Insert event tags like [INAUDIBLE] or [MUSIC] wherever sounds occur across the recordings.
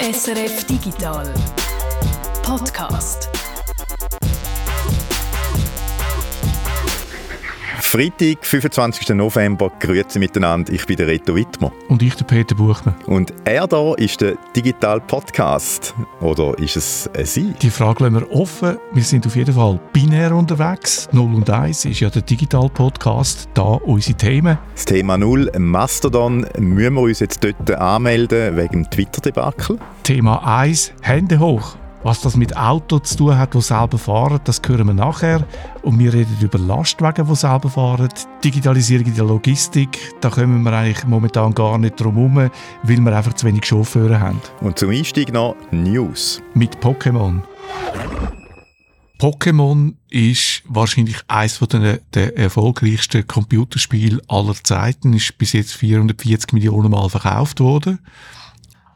SRF Digital Podcast. Freitag, 25. November, grüezi miteinander. Ich bin der Reto Wittmer. Und ich, der Peter Buchner. Und er da ist der Digital Podcast. Oder ist es ein Sie? Die Frage lassen wir offen. Wir sind auf jeden Fall binär unterwegs. 0 und 1 ist ja der Digital Podcast. Da unsere Themen. Das Thema 0, Mastodon, müssen wir uns jetzt dort anmelden wegen dem Twitter-Debakel? Thema 1, Hände hoch. Was das mit Autos zu tun hat, die selber fahren, das hören wir nachher. Und wir reden über Lastwagen, die selber fahren. Digitalisierung in der Logistik, da kommen wir eigentlich momentan gar nicht drum herum, weil wir einfach zu wenig Chauffeure haben. Und zum Einstieg noch News. Mit Pokémon. Pokémon ist wahrscheinlich eines der, der erfolgreichsten Computerspiele aller Zeiten, ist bis jetzt 440 Millionen Mal verkauft worden.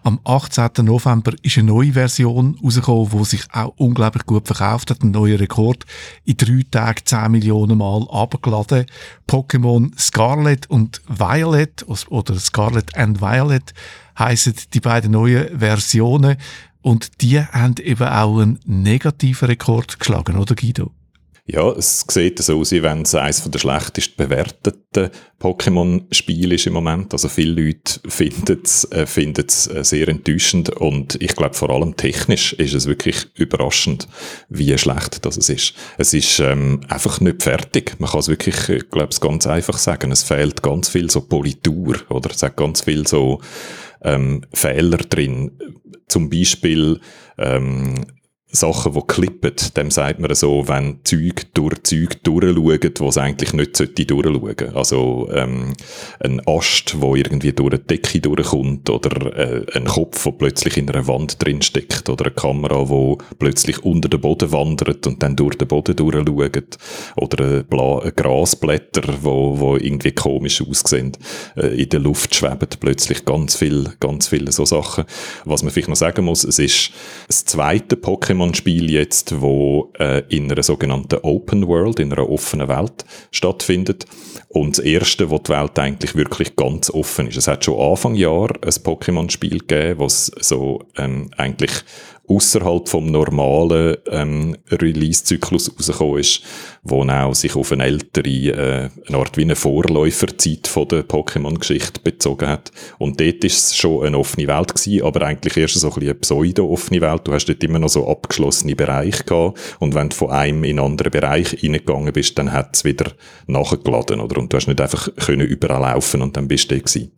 Am 18. November ist eine neue Version rausgekommen, die sich auch unglaublich gut verkauft hat. Ein neuer Rekord. In drei Tagen 10 Millionen Mal abgeladen. Pokémon Scarlet und Violet, oder Scarlet and Violet, heissen die beiden neuen Versionen. Und die haben eben auch einen negativen Rekord geschlagen, oder Guido? Ja, es sieht so aus, wie wenn es eines der schlechtest bewerteten Pokémon-Spiele ist im Moment. Also viele Leute finden es äh, finden's, äh, sehr enttäuschend und ich glaube vor allem technisch ist es wirklich überraschend, wie schlecht das ist. Es ist ähm, einfach nicht fertig. Man kann es wirklich, ich glaube es ganz einfach sagen. Es fehlt ganz viel so Politur oder es hat ganz viel so ähm, Fehler drin. Zum Beispiel ähm, Sachen, die klippen, dem sagt man so, wenn Zeug durch Zeug durchschauen, wo es eigentlich nicht sollte. Also, ähm, ein Ast, wo irgendwie durch eine Decke durchkommt, oder äh, ein Kopf, der plötzlich in einer Wand drinsteckt, oder eine Kamera, wo plötzlich unter den Boden wandert und dann durch den Boden durchschaut, oder ein, Bla ein Grasblätter, wo, wo irgendwie komisch aussehen, äh, in der Luft schweben plötzlich ganz viel, ganz viele so Sachen. Was man vielleicht noch sagen muss, es ist das zweite Pokémon Pokémon-Spiel jetzt, wo äh, in einer sogenannten Open World, in einer offenen Welt stattfindet. Und das erste, wo die Welt eigentlich wirklich ganz offen ist. Es hat schon Anfang Jahr ein Pokémon-Spiel gegeben, was so ähm, eigentlich außerhalb vom normalen ähm, Release-Zyklus rausgekommen ist, wo auch sich auf eine ältere, äh, eine Art wie eine Vorläuferzeit von der Pokémon-Geschichte bezogen hat. Und dort ist es schon eine offene Welt gewesen, aber eigentlich erst so ein bisschen eine pseudo-offene Welt. Du hast dort immer noch so abgeschlossene Bereiche gehabt und wenn du von einem in einen anderen Bereich reingegangen bist, dann hat es wieder nachgeladen, oder? Und du hast nicht einfach können überall laufen und dann bist du da gewesen.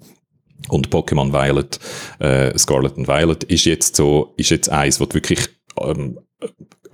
Und Pokémon Violet, äh, Scarlet and Violet ist jetzt so, ist jetzt eins, du wirklich ähm,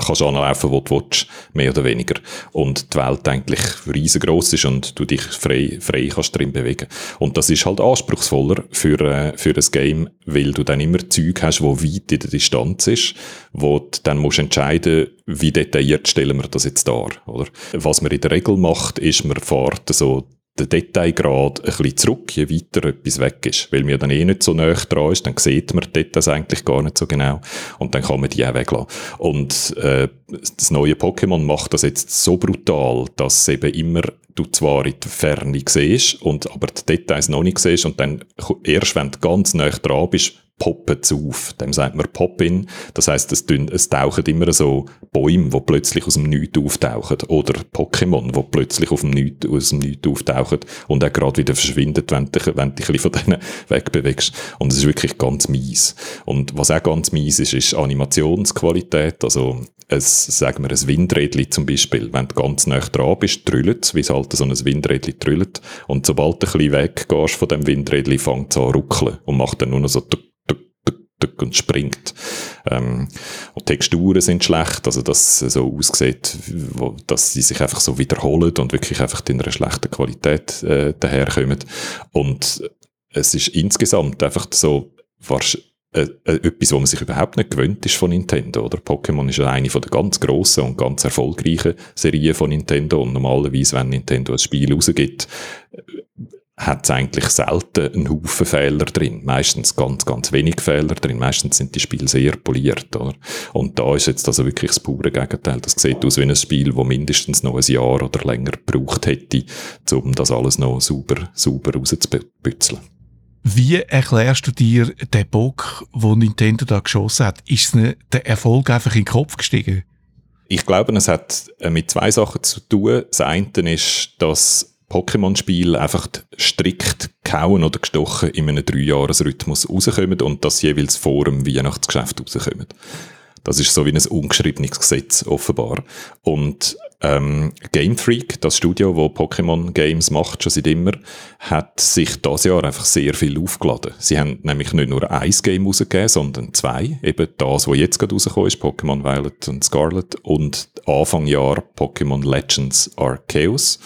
kannst anlaufen, wo du willst, mehr oder weniger. Und die Welt eigentlich riesengroß ist und du dich frei, frei kannst drin bewegen. Und das ist halt anspruchsvoller für, äh, für ein Game, weil du dann immer Zeug hast, wo weit in der Distanz ist, wo du dann musst entscheiden, wie detailliert stellen wir das jetzt dar, oder? Was man in der Regel macht, ist, man fährt so der Detailgrad ein bisschen zurück, je weiter etwas weg ist. Weil mir dann eh nicht so nah dran ist, dann sieht man die Details eigentlich gar nicht so genau. Und dann kann man die auch weglassen. Und äh, das neue Pokémon macht das jetzt so brutal, dass eben immer du zwar in der Ferne siehst, und aber die Details noch nicht siehst und dann erst, wenn du ganz nah dran bist, poppen sie auf. Dem sagt man Pop-in. Das heisst, es, es tauchen immer so Bäume, die plötzlich aus dem Nichts auftauchen. Oder Pokémon, die plötzlich auf dem Nichts, aus dem Nichts auftauchen und auch gerade wieder verschwinden, wenn du, wenn dich ein von denen [LAUGHS] wegbewegst. Und es ist wirklich ganz mies. Und was auch ganz mies ist, ist Animationsqualität. Also, es, sagen wir, ein Windrädchen zum Beispiel. Wenn du ganz nah dran bist, trüllt wie es halt so ein Windrädchen trüllt. Und sobald du ein bisschen weggehst von dem Windrädchen, fängt es an zu ruckeln und macht dann nur noch so und springt. Ähm, und Texturen sind schlecht, also dass es so aussieht, wo, dass sie sich einfach so wiederholen und wirklich einfach in einer schlechten Qualität äh, daherkommen. Und es ist insgesamt einfach so, äh, äh, etwas, wo man sich überhaupt nicht gewöhnt ist von Nintendo, oder? Pokémon ist eine von der ganz grossen und ganz erfolgreichen Serien von Nintendo und normalerweise, wenn Nintendo ein Spiel rausgibt, hat es eigentlich selten einen Haufen Fehler drin. Meistens ganz, ganz wenig Fehler drin. Meistens sind die Spiele sehr poliert, oder? Und da ist jetzt also wirklich das pure Gegenteil. Das sieht aus wie ein Spiel, das mindestens noch ein Jahr oder länger gebraucht hätte, um das alles noch sauber, sauber rauszubützeln. Wie erklärst du dir den Bock, wo Nintendo da geschossen hat? Ist der Erfolg einfach in den Kopf gestiegen? Ich glaube, es hat äh, mit zwei Sachen zu tun. Das eine ist, dass Pokémon-Spiele einfach strikt gehauen oder gestochen in einem Dreijahresrhythmus rauskommen und das jeweils vor dem Weihnachtsgeschäft rauskommen. Das ist so wie ein ungeschriebenes Gesetz, offenbar. Und ähm, Game Freak, das Studio, wo Pokémon Games macht, schon seit immer, hat sich das Jahr einfach sehr viel aufgeladen. Sie haben nämlich nicht nur ein Game rausgegeben, sondern zwei. Eben das, was jetzt gerade rausgekommen ist, Pokémon Violet und Scarlet und Anfang Jahr Pokémon Legends Arceus.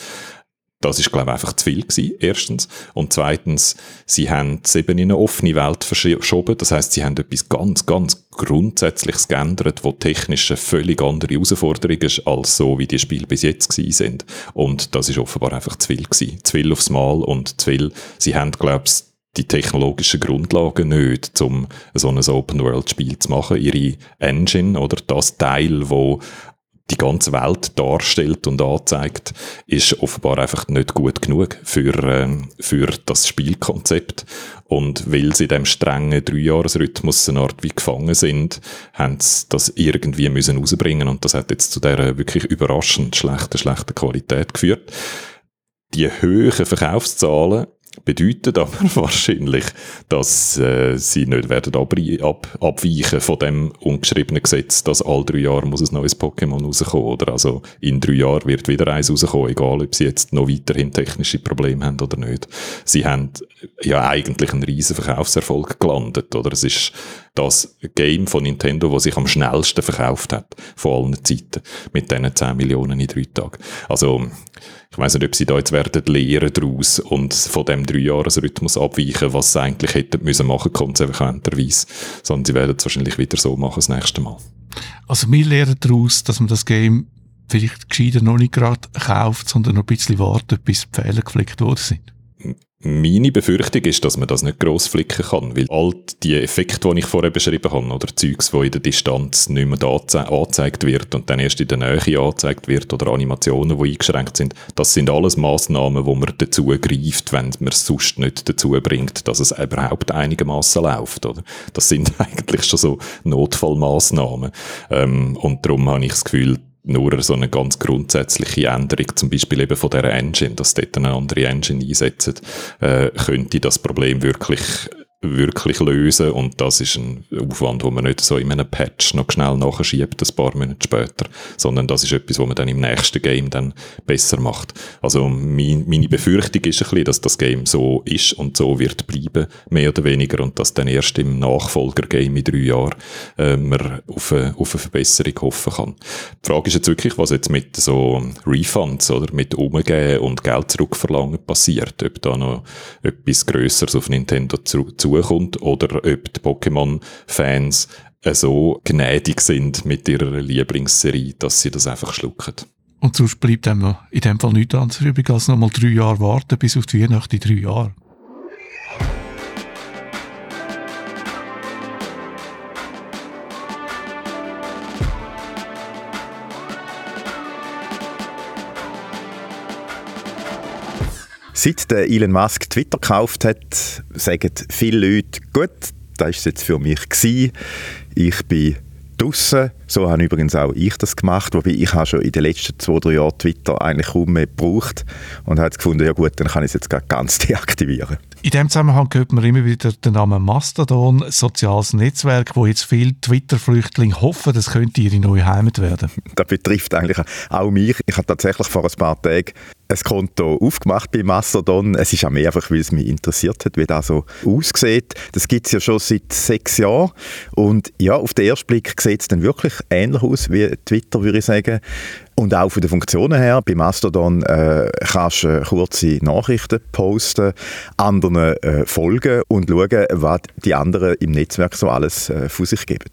Das ist, glaube ich, einfach zu viel gewesen, erstens. Und zweitens, sie haben es eben in eine offene Welt verschoben. Das heißt, sie haben etwas ganz, ganz Grundsätzliches geändert, wo technisch eine völlig andere Herausforderung ist, als so, wie die Spiele bis jetzt gewesen sind. Und das ist offenbar einfach zu viel gewesen. Zu viel aufs Mal und zu viel. Sie haben, glaube ich, die technologischen Grundlagen nicht, um so ein Open-World-Spiel zu machen. Ihre Engine oder das Teil, wo die ganze Welt darstellt und anzeigt, ist offenbar einfach nicht gut genug für, äh, für das Spielkonzept. Und weil sie in dem strengen Dreijahresrhythmus eine Art wie gefangen sind, haben sie das irgendwie müssen rausbringen und das hat jetzt zu der wirklich überraschend schlechten, schlechten Qualität geführt. Die hohen Verkaufszahlen bedeutet aber [LAUGHS] wahrscheinlich, dass äh, sie nicht werden ab, ab, abweichen von dem ungeschriebenen Gesetz, dass alle drei Jahre muss ein neues Pokémon rauskommen, oder? Also in drei Jahren wird wieder eins rauskommen, egal ob sie jetzt noch weiterhin technische Probleme haben oder nicht. Sie haben ja eigentlich einen riesen Verkaufserfolg gelandet, oder? Es ist das Game von Nintendo, das sich am schnellsten verkauft hat von allen Zeiten, mit diesen 10 Millionen in drei Tagen. Also ich weiß nicht, ob sie da jetzt werden lehren daraus und von dem Dreijahresrhythmus abweichen, was sie eigentlich hätten müssen machen, konsequenterweise. Sondern sie werden es wahrscheinlich wieder so machen das nächste Mal. Also wir lernen daraus, dass man das Game vielleicht gescheiter noch nicht gerade kauft, sondern noch ein bisschen wartet, bis die Fehler geflickt worden sind. Meine Befürchtung ist, dass man das nicht gross flicken kann, weil all die Effekte, die ich vorher beschrieben habe, oder Zeugs, wo in der Distanz nicht mehr angezeigt wird und dann erst in der Nähe angezeigt wird, oder Animationen, die eingeschränkt sind, das sind alles Massnahmen, wo man dazu greift, wenn man es sonst nicht dazu bringt, dass es überhaupt einigermaßen läuft, oder? Das sind [LAUGHS] eigentlich schon so Notfallmaßnahmen. Ähm, und darum habe ich das Gefühl, nur so eine ganz grundsätzliche Änderung, zum Beispiel eben von der Engine, dass dort eine andere Engine einsetzen, äh, könnte das Problem wirklich wirklich lösen und das ist ein Aufwand, wo man nicht so in einem Patch noch schnell nachschiebt, ein paar Monate später, sondern das ist etwas, wo man dann im nächsten Game dann besser macht. Also mein, meine Befürchtung ist ein bisschen, dass das Game so ist und so wird bleiben, mehr oder weniger, und dass dann erst im Nachfolger-Game in drei Jahren äh, man auf eine, auf eine Verbesserung hoffen kann. Die Frage ist jetzt wirklich, was jetzt mit so Refunds oder mit Umgehen und Geld zurückverlangen passiert, ob da noch etwas Größeres auf Nintendo zu, zu zukommt oder ob die Pokémon-Fans so gnädig sind mit ihrer Lieblingsserie, dass sie das einfach schlucken. Und sonst bleibt einem in dem Fall nichts anderes übrig, als nochmal drei Jahre warten bis auf die Weihnachten drei Jahren. Seit der Elon Musk Twitter gekauft hat, sagen viele Leute, gut, das ist jetzt für mich gewesen. Ich bin draussen. So habe übrigens auch ich das gemacht, wobei ich habe schon in den letzten zwei, drei Jahren Twitter eigentlich kaum mehr gebraucht und habe gefunden, ja gut, dann kann ich es jetzt ganz [LAUGHS] deaktivieren. In dem Zusammenhang hört man immer wieder den Namen Mastodon, ein soziales Netzwerk, wo jetzt viele Twitter-Flüchtlinge hoffen, das könnte ihre neue Heimat werden. [LAUGHS] Das betrifft eigentlich auch mich. Ich habe tatsächlich vor ein paar Tagen ein Konto aufgemacht bei Mastodon. Es ist auch mehr einfach, weil es mich interessiert hat, wie das so aussieht. Das gibt es ja schon seit sechs Jahren. Und ja, auf den ersten Blick sieht es dann wirklich ähnlich aus wie Twitter, würde ich sagen. Und auch von den Funktionen her, bei Mastodon äh, kannst du äh, kurze Nachrichten posten, anderen äh, folgen und schauen, was die anderen im Netzwerk so alles äh, von sich geben.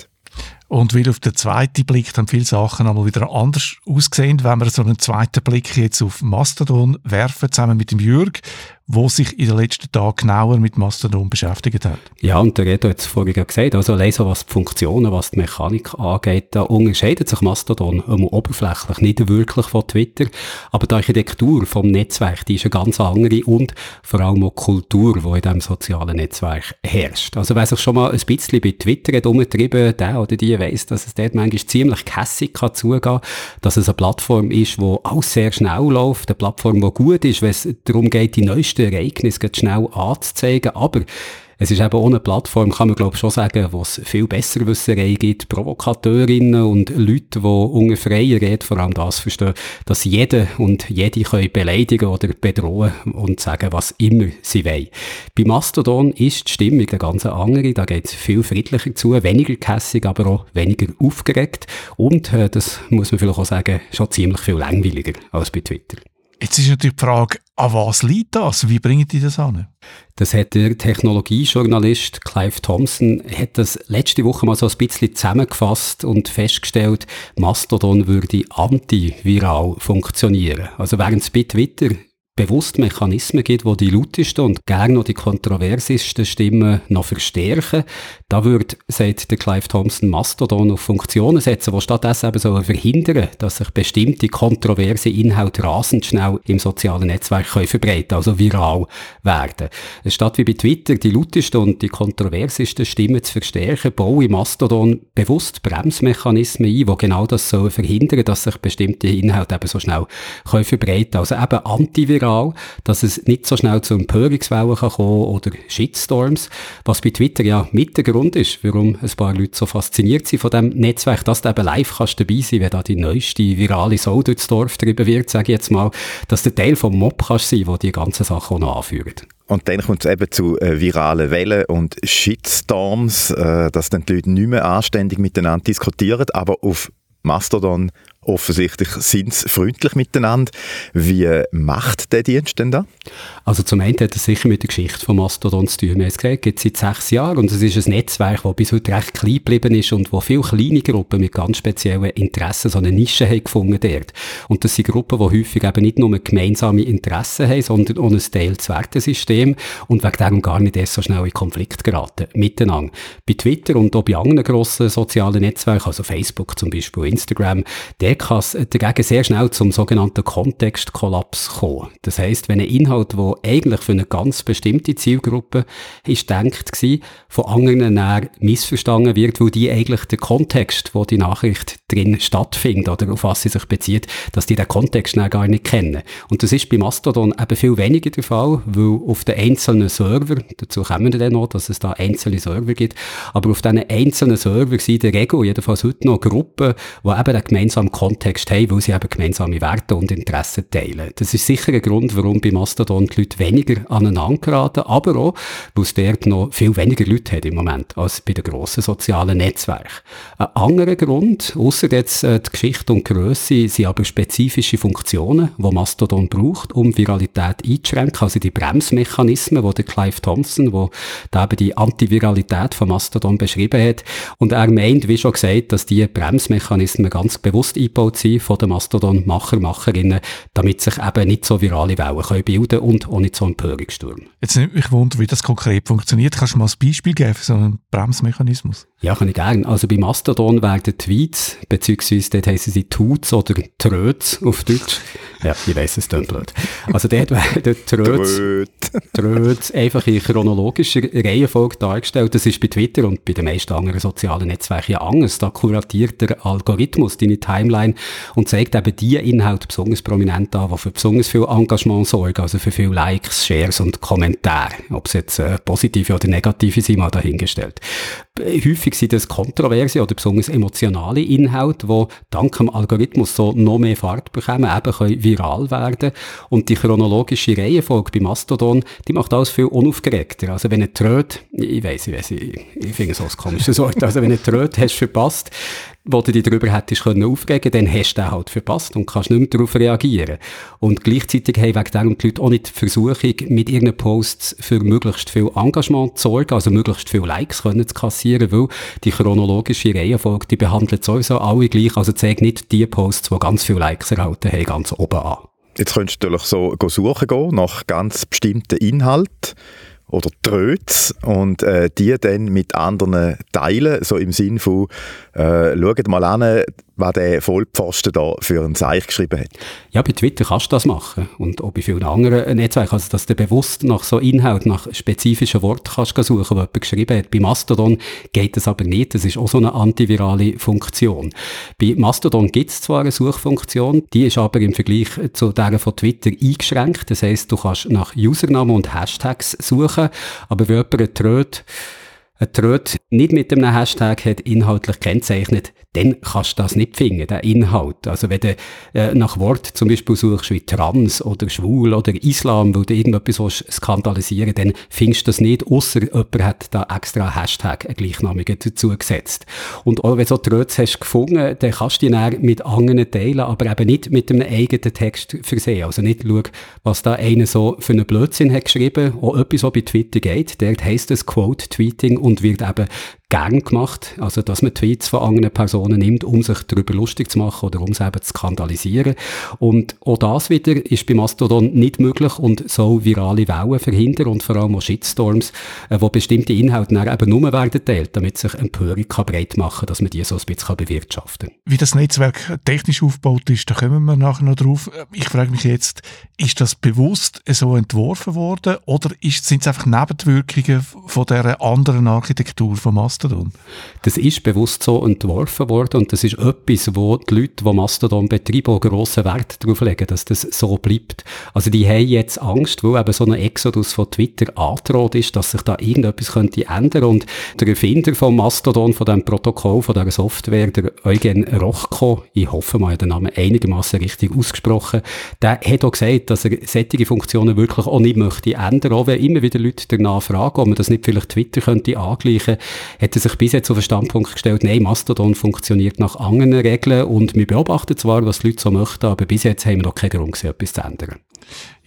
Und weil auf den zweiten Blick dann viele Sachen einmal wieder anders aussehen, wenn wir so einen zweiten Blick jetzt auf Mastodon werfen, zusammen mit dem Jürg, wo sich in den letzten Tagen genauer mit Mastodon beschäftigt hat. Ja, und der Redo hat es vorhin gesagt, also allein so was die Funktionen, was die Mechanik angeht, da unterscheidet sich Mastodon oberflächlich nicht wirklich von Twitter, aber die Architektur vom Netzwerk, die ist eine ganz andere und vor allem auch die Kultur, die in diesem sozialen Netzwerk herrscht. Also wer sich schon mal ein bisschen bei Twitter hat umgetrieben, der oder die weiss, dass es dort manchmal ziemlich kässig kann zugehen, dass es eine Plattform ist, wo alles sehr schnell läuft, eine Plattform, die gut ist, wenn es darum geht, die neuesten grössten Ereignis schnell anzuzeigen, aber es ist eben ohne Plattform, kann man glaube schon sagen, wo es viel besser Wisserei gibt, Provokateurinnen und Leute, die unter freier Rede vor allem das verstehen, dass jeder und jede können beleidigen oder bedrohen und sagen, was immer sie wollen. Bei Mastodon ist die Stimmung der ganz andere, da geht es viel friedlicher zu, weniger kässig, aber auch weniger aufgeregt und, äh, das muss man vielleicht auch sagen, schon ziemlich viel langweiliger als bei Twitter. Jetzt ist natürlich die Frage, an was liegt das? Wie bringen die das an? Das hat der Technologiejournalist Clive Thompson hat das letzte Woche mal so ein bisschen zusammengefasst und festgestellt, Mastodon würde antiviral funktionieren. Also während es bei Twitter bewusst Mechanismen gibt, die die lautesten und gerne noch die kontroversesten Stimmen noch verstärken. Da würde, sagt der Clive Thompson, Mastodon auf Funktionen setzen, die stattdessen eben so verhindern, dass sich bestimmte kontroverse Inhalte rasend schnell im sozialen Netzwerk können verbreiten, also viral werden. Statt wie bei Twitter die lautesten und die kontroversesten Stimmen zu verstärken, baue Mastodon bewusst Bremsmechanismen ein, die genau das sollen verhindern, dass sich bestimmte Inhalte eben so schnell können verbreiten. Also eben antiviral viral, dass es nicht so schnell zu Empörungswellen kann kommen oder Shitstorms, was bei Twitter ja mit der Grund ist, warum ein paar Leute so fasziniert sind von dem Netzwerk, dass du eben live kannst dabei sein, wenn da die neueste virale Sau durchs Dorf drüber wird, sage ich jetzt mal, dass du Teil vom Mob kannst sein, wo die ganzen Sachen auch noch anführen. Und dann kommt es eben zu äh, viralen Wellen und Shitstorms, äh, dass dann die Leute nicht mehr anständig miteinander diskutieren, aber auf Mastodon Offensichtlich sind sie freundlich miteinander. Wie macht der Dienst denn da? Also zum einen hat es sicher mit der Geschichte von Mastodon zu tun. Es gibt seit sechs Jahren und es ist ein Netzwerk, das bis heute recht klein geblieben ist und wo viele kleine Gruppen mit ganz speziellen Interessen so eine Nische haben gefunden dort. Und das sind Gruppen, die häufig eben nicht nur gemeinsame Interessen haben, sondern auch ein teiltes Wertesystem und wegen dem gar nicht erst so schnell in Konflikt geraten miteinander. Bei Twitter und auch bei anderen grossen sozialen Netzwerken, also Facebook zum Beispiel, Instagram, der es dagegen sehr schnell zum sogenannten Kontextkollaps kommen. Das heisst, wenn ein Inhalt, der eigentlich für eine ganz bestimmte Zielgruppe ist denkt war, von anderen näher missverstanden wird, weil die eigentlich den Kontext, wo die Nachricht drin stattfindet oder auf was sie sich bezieht, dass die den Kontext gar nicht kennen. Und das ist bei Mastodon eben viel weniger der Fall, weil auf den einzelnen Server, dazu kommen wir dann noch, dass es da einzelne Server gibt, aber auf diesen einzelnen Server sind in der Regel jedenfalls heute noch Gruppen, die eben den gemeinsamen Kontext haben, weil sie eben gemeinsame Werte und Interessen teilen. Das ist sicher ein Grund, warum bei Mastodon die Leute weniger aneinander geraten, aber auch, weil es dort noch viel weniger Leute hat im Moment als bei den grossen sozialen Netzwerken. Ein anderer Grund, außer jetzt äh, die Geschichte und Größe, sind aber spezifische Funktionen, die Mastodon braucht, um Viralität einzuschränken, also die Bremsmechanismen, die der Clive Thompson, da eben die Antiviralität von Mastodon beschrieben hat. Und er meint, wie schon gesagt, dass diese Bremsmechanismen ganz bewusst eingebaut sind von den Mastodon-Macher, Macherinnen, damit sich eben nicht so virale Wellen können bilden und auch nicht so Empörungssturm. Jetzt nimmt mich wunder, wie das konkret funktioniert. Kannst du mal ein Beispiel geben für so einen Bremsmechanismus? Ja, kann ich gerne. Also bei Mastodon werden Tweets, beziehungsweise dort heissen sie Tuts oder Tröts auf Deutsch. [LAUGHS] Ja, ich weiss, es klingt blöd. Also dort werden Tröts, [LAUGHS] Tröts einfach in chronologischer Reihenfolge dargestellt. Das ist bei Twitter und bei den meisten anderen sozialen Netzwerken ja anders. Da kuratiert der Algorithmus deine Timeline und zeigt eben die Inhalte besonders prominent an, die für besonders viel Engagement sorgen, also für viele Likes, Shares und Kommentare. Ob es jetzt äh, positive oder negative sind, mal dahingestellt. Häufig sind das kontroverse oder besonders emotionale Inhalte, die dank dem Algorithmus so noch mehr Fahrt bekommen, eben können viral werden. Und die chronologische Reihenfolge bei Mastodon, die macht alles viel unaufgeregter. Also wenn ein Tröd, ich weiss, ich weiss, ich, ich finde so ein komisches Wort, also wenn ein Tröd hast verpasst, wo du dich darüber hättest können aufregen dann hast du den halt verpasst und kannst nicht mehr darauf reagieren. Und gleichzeitig haben wegen dem die Leute auch nicht die Versuchung, mit ihren Posts für möglichst viel Engagement zu sorgen, also möglichst viele Likes können zu kassieren, weil die chronologische Reihenfolge, die behandelt sowieso alle gleich, also zeig nicht die Posts, die ganz viele Likes erhalten haben, ganz oben an. Jetzt könntest du natürlich so suchen gehen nach ganz bestimmten Inhalten oder Tröts und äh, die dann mit anderen teilen, so im Sinn von, äh, schaut mal an, was der Vollpfosten da für ein Zeichen geschrieben hat. Ja, bei Twitter kannst du das machen. Und auch bei vielen anderen Netzwerken. Also, dass du bewusst nach so Inhalt, nach spezifischen Worten kannst suchen, die jemand geschrieben hat. Bei Mastodon geht das aber nicht. Das ist auch so eine antivirale Funktion. Bei Mastodon gibt es zwar eine Suchfunktion, die ist aber im Vergleich zu der von Twitter eingeschränkt. Das heisst, du kannst nach Username und Hashtags suchen, aber wenn jemand Tröd, einen Tröd nicht mit einem Hashtag hat inhaltlich kennzeichnet, dann kannst du das nicht finden, den Inhalt. Also wenn du äh, nach Wort zum Beispiel suchst wie trans oder schwul oder Islam, wo du irgendetwas skandalisieren dann findest du das nicht, außer jemand hat da extra Hashtag, einen gleichnamigen dazu gesetzt. Und auch wenn du so Tröts hast gefunden, dann kannst du die dann mit anderen teilen, aber eben nicht mit einem eigenen Text versehen. Also nicht schauen, was da einer so für einen Blödsinn hat geschrieben, auch etwas, was bei Twitter geht. Dort heisst es Quote-Tweeting und wird eben gern gemacht, also dass man Tweets von anderen Personen nimmt, um sich darüber lustig zu machen oder um sie eben zu skandalisieren. Und auch das wieder ist bei Mastodon nicht möglich und soll virale Wellen verhindern und vor allem auch Shitstorms, äh, wo bestimmte Inhalte dann eben nur werden teilt, damit sich Empörung breit machen kann, dass man die so ein bisschen bewirtschaften kann. Wie das Netzwerk technisch aufgebaut ist, da kommen wir nachher noch drauf. Ich frage mich jetzt, ist das bewusst so entworfen worden oder sind es einfach Nebenwirkungen von der anderen Architektur von Mastodon? Mastodon? Das ist bewusst so entworfen worden und das ist etwas, wo die Leute, die Mastodon betreiben, auch grossen Wert darauf legen, dass das so bleibt. Also die haben jetzt Angst, weil eben so ein Exodus von Twitter angedroht ist, dass sich da irgendetwas könnte ändern und der Erfinder von Mastodon, von dem Protokoll, von dieser Software, der Eugen Rochko, ich hoffe mal, den Namen einigermaßen richtig ausgesprochen, der hat auch gesagt, dass er solche Funktionen wirklich auch nicht möchte ändern, auch wenn immer wieder Leute danach fragen, ob man das nicht vielleicht Twitter könnte angleichen, hat hat er sich bis jetzt auf den Standpunkt gestellt, nein, Mastodon funktioniert nach anderen Regeln und wir beobachten zwar, was die Leute so möchten, aber bis jetzt haben wir noch keinen Grund gesehen, etwas zu ändern.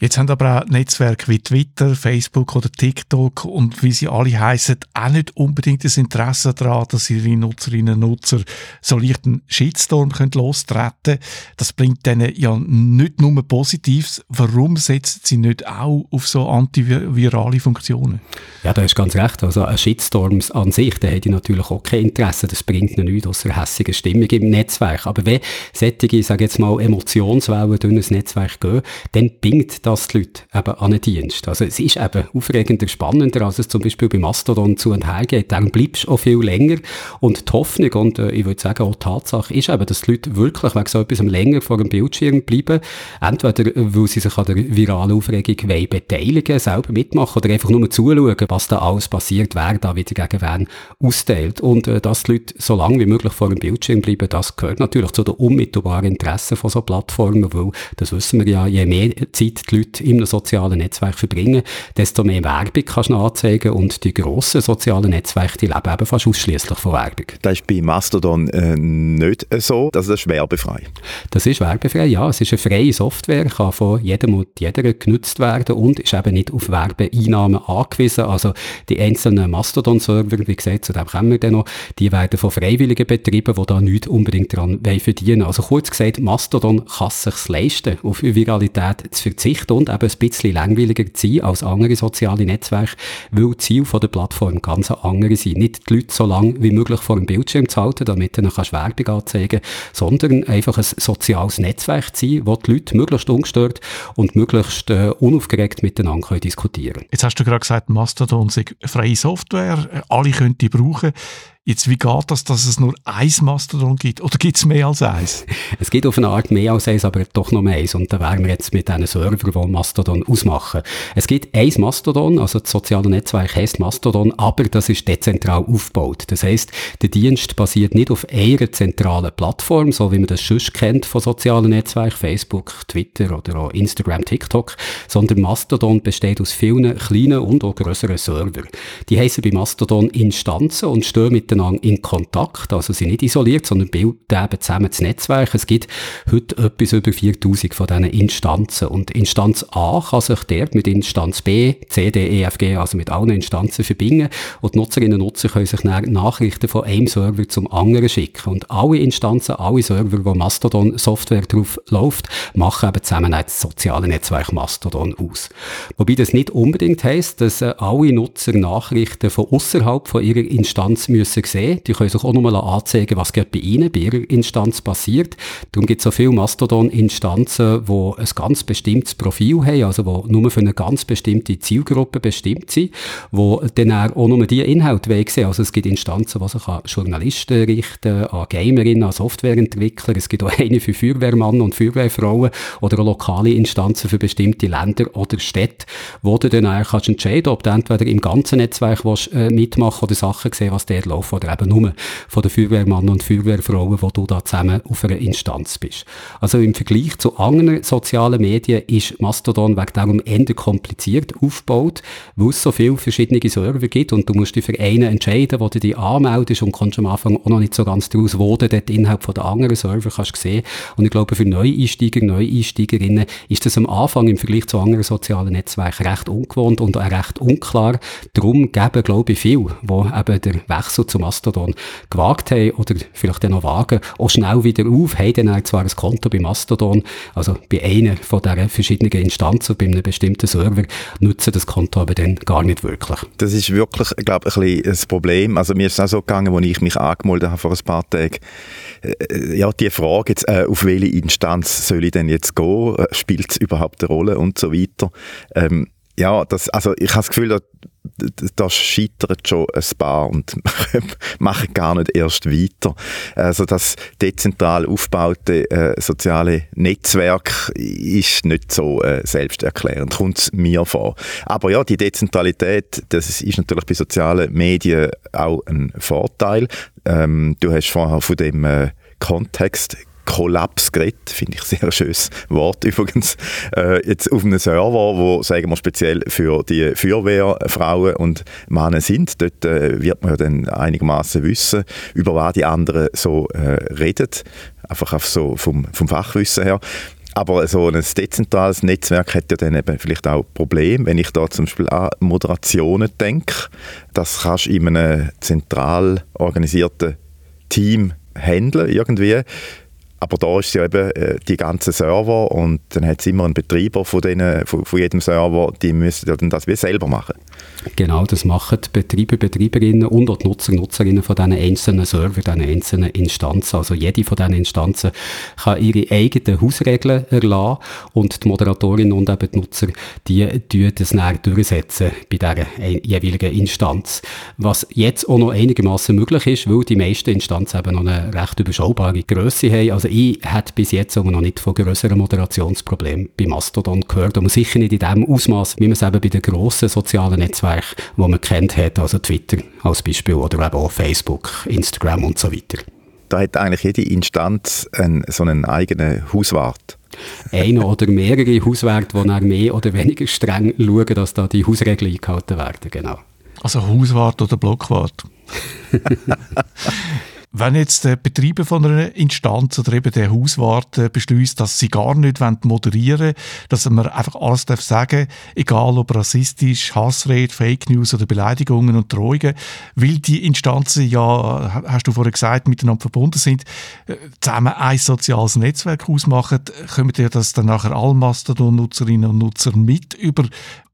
Jetzt haben aber auch Netzwerke wie Twitter, Facebook oder TikTok und wie sie alle heißen, auch nicht unbedingt das Interesse daran, dass ihre Nutzerinnen und Nutzer so leicht einen Shitstorm können lostreten Das bringt denen ja nicht nur Positives. Warum setzen sie nicht auch auf so antivirale Funktionen? Ja, da hast ganz recht. Also ein Shitstorm an sich, da hätte ich natürlich auch kein Interesse. Das bringt ihnen nichts außer hässige Stimmung im Netzwerk. Aber wenn solche, sage jetzt mal, Emotionswellen durch ein Netzwerk gehen, dann bingt das die Leute eben an einen Dienst. Also es ist eben aufregender, spannender, als es zum Beispiel bei Mastodon zu und her geht. Darum bleibst du auch viel länger. Und die Hoffnung und äh, ich würde sagen auch die Tatsache ist eben, dass die Leute wirklich wegen so etwas länger vor dem Bildschirm bleiben. Entweder, weil sie sich an der viralen Aufregung beteiligen selber mitmachen oder einfach nur zuschauen, was da alles passiert, wer da wieder gegen wen austeilt. Und äh, dass die Leute so lange wie möglich vor dem Bildschirm bleiben, das gehört natürlich zu den unmittelbaren Interessen von so Plattformen, weil, das wissen wir ja, je mehr Zeit die Leute in einem sozialen Netzwerk verbringen, desto mehr Werbung kannst du anzeigen und die grossen sozialen Netzwerke, die leben eben fast ausschließlich von Werbung. Das ist bei Mastodon äh, nicht so, dass das ist werbefrei. Das ist werbefrei, ja. Es ist eine freie Software, kann von jedem und jeder genutzt werden und ist eben nicht auf Werbeeinnahmen angewiesen. Also die einzelnen Mastodon-Server, wie gesagt, zu dem kommen wir dann noch, die werden von Freiwilligen betrieben, die da nicht unbedingt daran verdienen Also kurz gesagt, Mastodon kann es sich leisten, auf Viralität zu verzichten und eben ein bisschen langweiliger zu sein als andere soziale Netzwerke, weil die Ziele der Plattform ganz andere sind. Nicht die Leute so lange wie möglich vor dem Bildschirm zu halten, damit du dann Werbung anzeigen kannst, sondern einfach ein soziales Netzwerk zu sein, wo die Leute möglichst ungestört und möglichst äh, unaufgeregt miteinander können diskutieren. Jetzt hast du gerade gesagt, Mastodon sei freie Software, alle können die brauchen. Jetzt, wie geht das, dass es nur ein Mastodon gibt? Oder gibt es mehr als eins? [LAUGHS] Es gibt auf eine Art mehr als eins, aber doch noch mehr eins. Und da wären wir jetzt mit diesen Servern, die Mastodon ausmachen. Es gibt eins Mastodon, also das soziale Netzwerk heißt Mastodon, aber das ist dezentral aufgebaut. Das heißt, der Dienst basiert nicht auf einer zentralen Plattform, so wie man das schon kennt von sozialen Netzwerken, Facebook, Twitter oder auch Instagram, TikTok, sondern Mastodon besteht aus vielen kleinen und auch größeren Servern. Die heißen bei Mastodon Instanzen und stehen mit miteinander in Kontakt, also sind nicht isoliert, sondern bilden eben zusammen das Netzwerk. Es gibt heute etwas über 4000 von diesen Instanzen und Instanz A kann sich dort mit Instanz B, C, D, E, F, G, also mit allen Instanzen verbinden und Nutzerinnen und Nutzer können sich Nachrichten von einem Server zum anderen schicken und alle Instanzen, alle Server, wo Mastodon-Software drauf läuft, machen eben zusammen das soziale Netzwerk Mastodon aus. Wobei das nicht unbedingt heisst, dass äh, alle Nutzer Nachrichten von außerhalb von ihrer Instanz müssen sehen. Die können sich auch nochmal anzeigen, was gerade bei ihnen, bei ihrer Instanz passiert. Darum gibt es so viele Mastodon-Instanzen, die ein ganz bestimmtes Profil haben, also die nur für eine ganz bestimmte Zielgruppe bestimmt sind, die dann auch nur die Inhalte sehen Also es gibt Instanzen, die sich an Journalisten richten, an Gamerinnen, an Softwareentwickler. Es gibt auch eine für Feuerwehrmann und Feuerwehrfrauen oder auch lokale Instanzen für bestimmte Länder oder Städte, wo du dann kannst entscheiden ob du entweder im ganzen Netzwerk willst, äh, mitmachen oder Sachen sehen, was dort laufen, oder eben nur von den Feuerwehrmann und Feuerwehrfrauen, wo du da zusammen auf einer Instanz bist. Also im Vergleich zu anderen sozialen Medien ist Mastodon wegen darum eher kompliziert aufgebaut, weil es so viele verschiedene Server gibt und du musst dich für einen entscheiden, wo du dich anmeldest und kommst am Anfang auch noch nicht so ganz draus, wo du dort innerhalb von der anderen Server kannst sehen. Und ich glaube, für Neueinsteiger, Neueinsteigerinnen ist das am Anfang im Vergleich zu anderen sozialen Netzwerken recht ungewohnt und auch recht unklar. Darum geben, glaube ich, viele, die eben den Wechsel zu Mastodon gewagt haben oder vielleicht dann noch wagen, auch schnell wieder auf, haben dann zwar ein Konto bei Mastodon, also bei einer von diesen verschiedenen Instanzen, bei einem bestimmten Server, nutzen das Konto aber dann gar nicht wirklich. Das ist wirklich, glaube ich, ein bisschen das Problem. Also mir ist es auch so gegangen, als ich mich angemeldet habe vor ein paar Tagen. Äh, ja, die Frage jetzt, äh, auf welche Instanz soll ich denn jetzt gehen? Äh, spielt es überhaupt eine Rolle und so weiter? Ähm, ja, das, also ich habe das Gefühl, da, da scheitert schon ein paar und [LAUGHS] machen gar nicht erst weiter. Also das dezentral aufgebaute äh, soziale Netzwerk ist nicht so äh, selbsterklärend, kommt es mir vor. Aber ja, die Dezentralität, das ist natürlich bei sozialen Medien auch ein Vorteil. Ähm, du hast vorher von dem äh, Kontext Kollaps geredet, finde ich ein sehr schönes Wort übrigens, äh, jetzt auf einem Server, wo sagen wir speziell für die Feuerwehrfrauen und Männer sind. Dort äh, wird man ja dann einigermaßen wissen, über was die anderen so äh, reden, einfach auf so vom, vom Fachwissen her. Aber so ein dezentrales Netzwerk hat ja dann eben vielleicht auch Probleme. Wenn ich da zum Beispiel an Moderationen denke, das kannst du in einem zentral organisierten Team handeln irgendwie. Aber da ist ja eben äh, die ganzen Server und dann hat es immer einen Betreiber von, denen, von, von, jedem Server, die müssen dann das wie selber machen. Genau, das machen die Betreiber, Betreiberinnen und auch die Nutzer, Nutzerinnen von diesen einzelnen Server, diesen einzelnen Instanzen. Also jede von diesen Instanzen kann ihre eigenen Hausregeln erlassen und die Moderatorinnen und eben die Nutzer, die tun das näher durchsetzen bei dieser jeweiligen Instanz. Was jetzt auch noch einigermaßen möglich ist, weil die meisten Instanzen eben noch eine recht überschaubare Größe haben. Also ich hätte bis jetzt aber noch nicht von größeren Moderationsproblemen bei Mastodon gehört und sicher nicht in dem Ausmaß, wie man es eben bei den grossen sozialen Netzwerken, die man kennt hat, also Twitter als Beispiel oder eben auch Facebook, Instagram und so weiter. Da hat eigentlich jede Instanz einen, so einen eigenen Hauswart. Einer [LAUGHS] oder mehrere Hauswerte, die mehr oder weniger streng schauen, dass da die Hausregeln eingehalten werden, genau. Also Hauswart oder Blockwart? [LAUGHS] Wenn jetzt der Betreiber von einer Instanz oder eben der Hauswart äh, beschließt, dass sie gar nicht moderieren wollen, dass man einfach alles darf sagen egal ob rassistisch, Hassrede, Fake News oder Beleidigungen und Drohungen, weil die Instanzen ja, hast du vorhin gesagt, miteinander verbunden sind, äh, zusammen ein soziales Netzwerk ausmachen, können wir das dann nachher alle Mastodon-Nutzerinnen und Nutzer mit über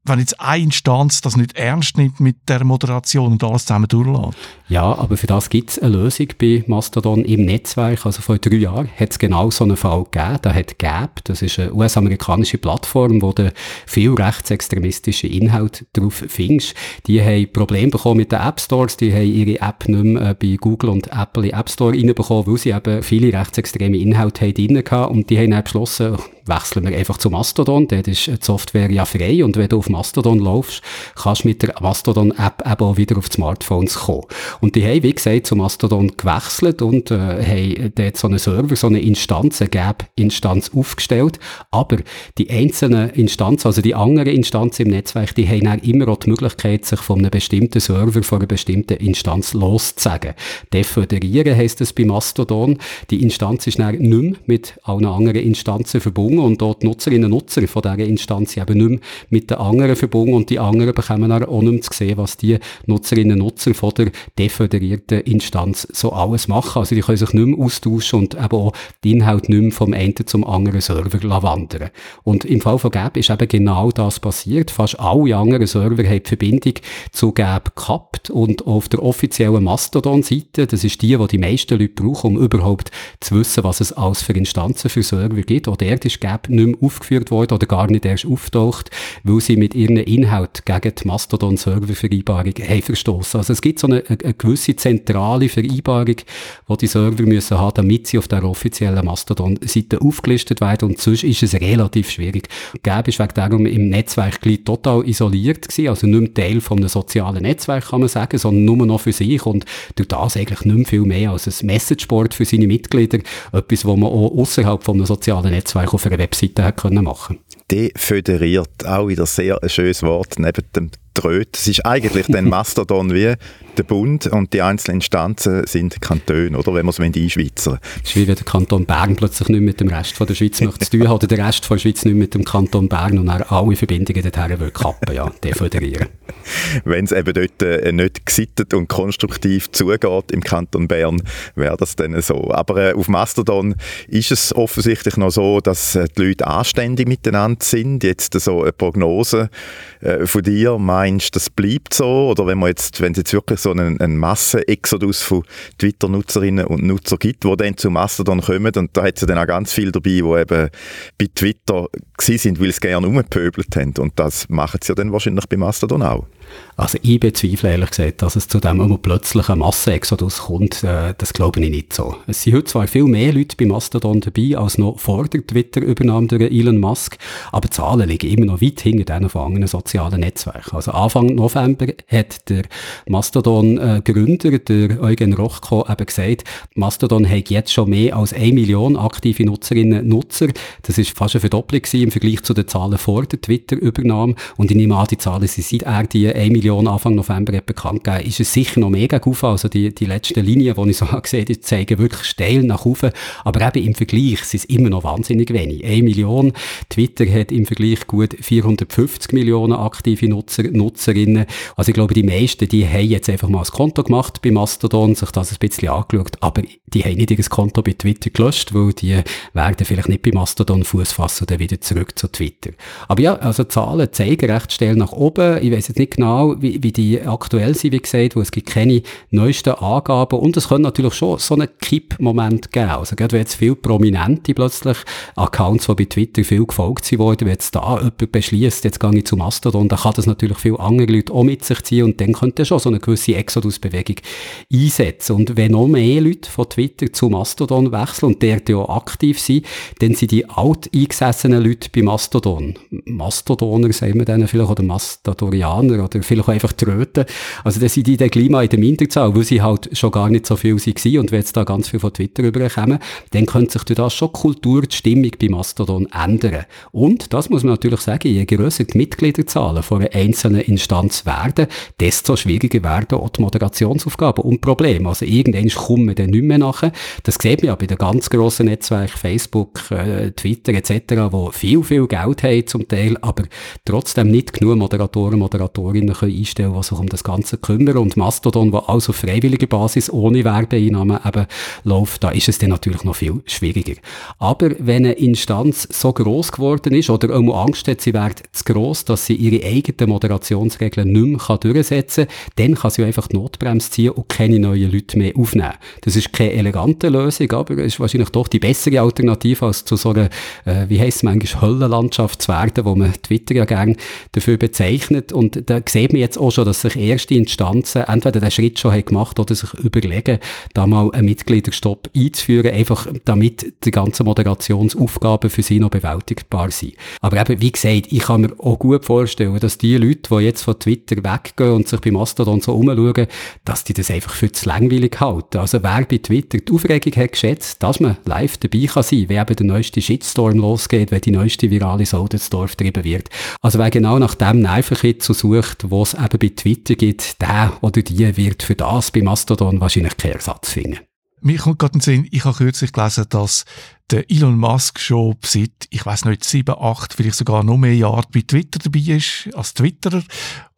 wenn jetzt eine Instanz das nicht ernst nimmt mit der Moderation und alles zusammen durchlässt. Ja, aber für das gibt es eine Lösung bei Mastodon im Netzwerk. Also vor drei Jahren hat es genau so einen Fall gegeben. Da hat Gap, das ist eine US-amerikanische Plattform, wo du viel rechtsextremistische Inhalte drauf findest. Die haben Probleme bekommen mit den App Stores, die haben ihre App nicht mehr äh, bei Google und Apple in App Store reinbekommen, weil sie eben viele rechtsextreme Inhalte drin hatten und die haben dann beschlossen, wechseln wir einfach zu Mastodon. Dort ist die Software ja frei und wenn du auf Mastodon laufst, kannst du mit der Mastodon-App eben auch wieder auf die Smartphones kommen. Und die haben, wie gesagt, zu Mastodon gewechselt und äh, haben dort so einen Server, so eine Instanz, eine Gap-Instanz aufgestellt. Aber die einzelnen Instanzen, also die anderen Instanzen im Netzwerk, die haben dann immer auch die Möglichkeit, sich von einem bestimmten Server, von einer bestimmten Instanz loszusagen. Deföderieren heisst das bei Mastodon. Die Instanz ist dann nicht mehr mit allen anderen Instanzen verbunden und dort Nutzerinnen und Nutzer von dieser Instanz eben nicht mehr mit den anderen verbunden und die anderen bekommen dann auch nicht mehr zu sehen, was die Nutzerinnen und Nutzer von der deföderierten Instanz so alles machen. Also die können sich nicht mehr austauschen und eben auch die Inhalte nicht mehr vom einen zum anderen Server wandern. Und im Fall von Gap ist eben genau das passiert. Fast alle anderen Server haben die Verbindung zu Gap gehabt und auf der offiziellen Mastodon-Seite, das ist die, die die meisten Leute brauchen, um überhaupt zu wissen, was es alles für Instanzen für Server gibt. Auch dort ist Gap nicht mehr aufgeführt worden oder gar nicht erst auftaucht, weil sie mit ihren Inhalt gegen die Mastodon-Server-Vereinbarung verstoßen. Also es gibt so eine, eine, gewisse zentrale Vereinbarung, die die Server müssen haben, damit sie auf der offiziellen Mastodon-Seite aufgelistet werden und sonst ist es relativ schwierig. Gap ist wegen darum im Netzwerk total isoliert gewesen, also nicht mehr Teil von einem sozialen Netzwerk, kann man sagen, sondern nur noch für sich und durch das eigentlich nicht mehr viel mehr als ein Messageboard für seine Mitglieder, etwas, was man auch außerhalb von einem sozialen Netzwerk auf einer Webseite hat können machen. Deföderiert, auch wieder sehr ein schönes Wort, neben dem Tröd. Es ist eigentlich dann [LAUGHS] Mastodon wie der Bund und die einzelnen Instanzen sind Kantone, oder? Wenn man es einschweizern Es ist wie wenn der Kanton Bern plötzlich nicht mit dem Rest von der Schweiz [LAUGHS] möchte zu tun hat, oder der Rest von der Schweiz nicht mit dem Kanton Bern und dann alle Verbindungen dorthin will kappen, ja, [LAUGHS] deföderieren. Wenn es eben dort äh, nicht gesittet und konstruktiv zugeht im Kanton Bern, wäre das dann so. Aber äh, auf Mastodon ist es offensichtlich noch so, dass äh, die Leute anständig miteinander sind. Jetzt so eine Prognose äh, von dir, meinst das bleibt so? Oder wenn man jetzt, wenn es jetzt wirklich so einen, einen Massenexodus von Twitter-Nutzerinnen und Nutzern gibt, die dann zu Mastodon kommen, und da hat es ja dann auch ganz viele dabei, die eben bei Twitter sind, weil sie gerne umgepöbelt haben. Und das machen sie ja dann wahrscheinlich bei Mastodon auch. Also ich bezweifle ehrlich gesagt, dass es zu dem immer plötzlich ein Massenexodus kommt. Äh, das glaube ich nicht so. Es sind heute zwar viel mehr Leute bei Mastodon dabei, als noch vor der Twitter-Übernahme durch Elon Musk, aber die Zahlen liegen immer noch weit hinter denen von anderen sozialen Netzwerken. Also Anfang November hat der Mastodon-Gründer, der Eugen Rochko, eben gesagt, Mastodon hat jetzt schon mehr als eine Million aktive Nutzerinnen und Nutzer. Das ist fast eine Verdopplung im Vergleich zu den Zahlen vor der Twitter-Übernahme. Und ich nehme an, die Zahlen sind seit er die 1 Million Anfang November hat bekannt gegeben, ist es sicher noch mega gut. Also die, die letzten Linien, die ich so [LAUGHS] gesehen habe, zeigen wirklich steil nach oben. Aber eben im Vergleich sind es immer noch wahnsinnig wenig. 1 Million. Twitter hat im Vergleich gut 450 Millionen aktive Nutzer, Nutzerinnen. Also ich glaube, die meisten, die haben jetzt einfach mal ein Konto gemacht bei Mastodon, sich das ein bisschen angeschaut, aber die haben nicht ihr Konto bei Twitter gelöscht, weil die werden vielleicht nicht bei Mastodon Fuß fassen und dann wieder zurück zu Twitter. Aber ja, also Zahlen zeigen recht schnell nach oben. Ich weiß jetzt nicht genau, wie, wie die aktuell sind, wie gesagt, wo es gibt keine neuesten Angaben und es könnte natürlich schon so einen Kipp-Moment geben. Also gerade wenn jetzt viele Prominente plötzlich Accounts, die bei Twitter viel gefolgt sind wenn jetzt da jemand beschließt, jetzt gehe ich zu Mastodon, dann kann das natürlich viele andere Leute auch mit sich ziehen und dann könnte schon so eine gewisse Exodus-Bewegung einsetzen. Und wenn noch mehr Leute von Twitter zu Mastodon wechseln und der ja aktiv sind, dann sind die alt eingesessenen Leute bei Mastodon. Mastodoner, sagen wir denen vielleicht, oder Mastodorianer, oder vielleicht auch einfach Tröten. Also das sind die dann gleich mal in der Minderzahl, weil sie halt schon gar nicht so viel waren und wenn jetzt da ganz viel von Twitter rüberkommen, dann könnte sich durch das schon Kultur, die Stimmung bei Mastodon ändern. Und, das muss man natürlich sagen, je grösser die Mitgliederzahlen von einer einzelnen Instanz werden, desto schwieriger werden auch die Moderationsaufgaben und Probleme. Also irgendwann kommen wir dann nicht mehr nachher. Das sieht man ja bei den ganz grossen Netzwerken, Facebook, äh, Twitter etc., wo viel, viel Geld haben zum Teil, aber trotzdem nicht genug Moderatoren, Moderatorinnen können einstellen, die sich um das Ganze kümmern. Und Mastodon, wo also auf freiwilliger Basis ohne Werbeeinnahmen eben läuft, da ist es dann natürlich noch viel schwieriger. Aber wenn eine Instanz so groß geworden ist oder irgendwo Angst hat, sie wird zu gross, dass sie ihre eigenen Moderationsregeln nicht mehr durchsetzen kann, dann kann sie einfach die Notbremse ziehen und keine neuen Leute mehr aufnehmen. Das ist keine elegante Lösung, aber es ist wahrscheinlich doch die bessere Alternative, als zu so einer, äh, wie heisst es manchmal, Höllenlandschaft zu werden, wo man Twitter ja gerne dafür bezeichnet. Und da sieht man jetzt auch schon, dass sich erste Instanzen entweder den Schritt schon haben gemacht oder sich überlegen, da mal einen Mitgliederstopp einzuführen, einfach damit die ganzen Moderationsaufgaben für sie noch bewältigbar sind. Aber eben, wie gesagt, ich kann mir auch gut vorstellen, dass die Leute, die jetzt von Twitter weggehen und sich bei Mastodon so umschauen, dass die das einfach für zu langweilig halten. Also wer bei Twitter die Aufregung hat geschätzt, dass man live dabei kann sein, wenn eben der neueste Shitstorm losgeht, wenn die neueste virale Sau durchs Dorf getrieben wird. Also wer genau nach dem Nervenkitz sucht, was es eben bei Twitter gibt, der oder die wird für das bei Mastodon wahrscheinlich keinen Ersatz finden. Mir kommt gerade in den Sinn, ich habe kürzlich gelesen, dass der Elon Musk schon seit, ich weiß nicht, sieben, acht, vielleicht sogar noch mehr Jahre bei Twitter dabei ist, als Twitterer.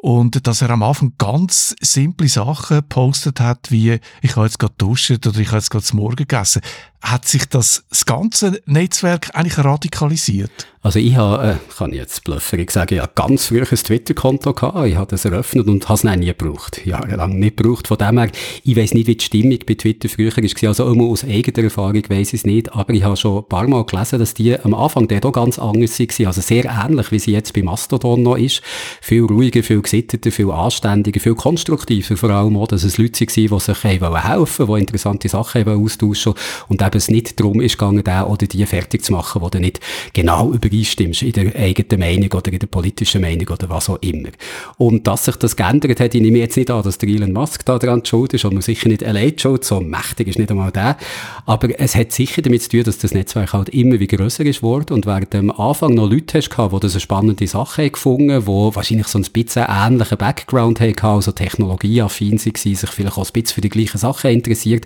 Und dass er am Anfang ganz simple Sachen gepostet hat, wie, ich habe jetzt gerade duschen oder ich habe jetzt gerade Morgen gegessen. Hat sich das, das ganze Netzwerk eigentlich radikalisiert? Also ich habe, äh, kann ich jetzt blufferig sagen, ja ganz früh ein Twitter-Konto gehabt. Ich habe das eröffnet und habe es nie gebraucht. Jahrelang nicht gebraucht. Von dem her, ich weiß nicht, wie die Stimmung bei Twitter früher war. Also immer aus eigener Erfahrung weiß ich es nicht. Aber ich habe schon ein paar Mal gelesen, dass die am Anfang dort auch ganz anders waren. Also sehr ähnlich, wie sie jetzt bei Mastodon noch ist. Viel ruhiger, viel gesitteter, viel anständiger, viel konstruktiver vor allem auch, dass es Leute waren, die sich helfen wollten, die interessante Sachen austauschen und eben es nicht darum ist gegangen, den oder die fertig zu machen, wo du nicht genau übereinstimmst in der eigenen Meinung oder in der politischen Meinung oder was auch immer. Und dass sich das geändert hat, ich nehme jetzt nicht an, dass der Elon Musk da dran schuld ist und sicher nicht allein schuld, so mächtig ist nicht einmal der, aber es hat sicher damit zu tun, dass das Netzwerk halt immer wie grösser ist worden und während am Anfang noch Leute hast gehabt, die das eine spannende Sache haben gefunden, die wahrscheinlich so ein bisschen ähnlichen Background haben also technologieaffin waren, sich vielleicht auch ein bisschen für die gleichen Sachen interessiert,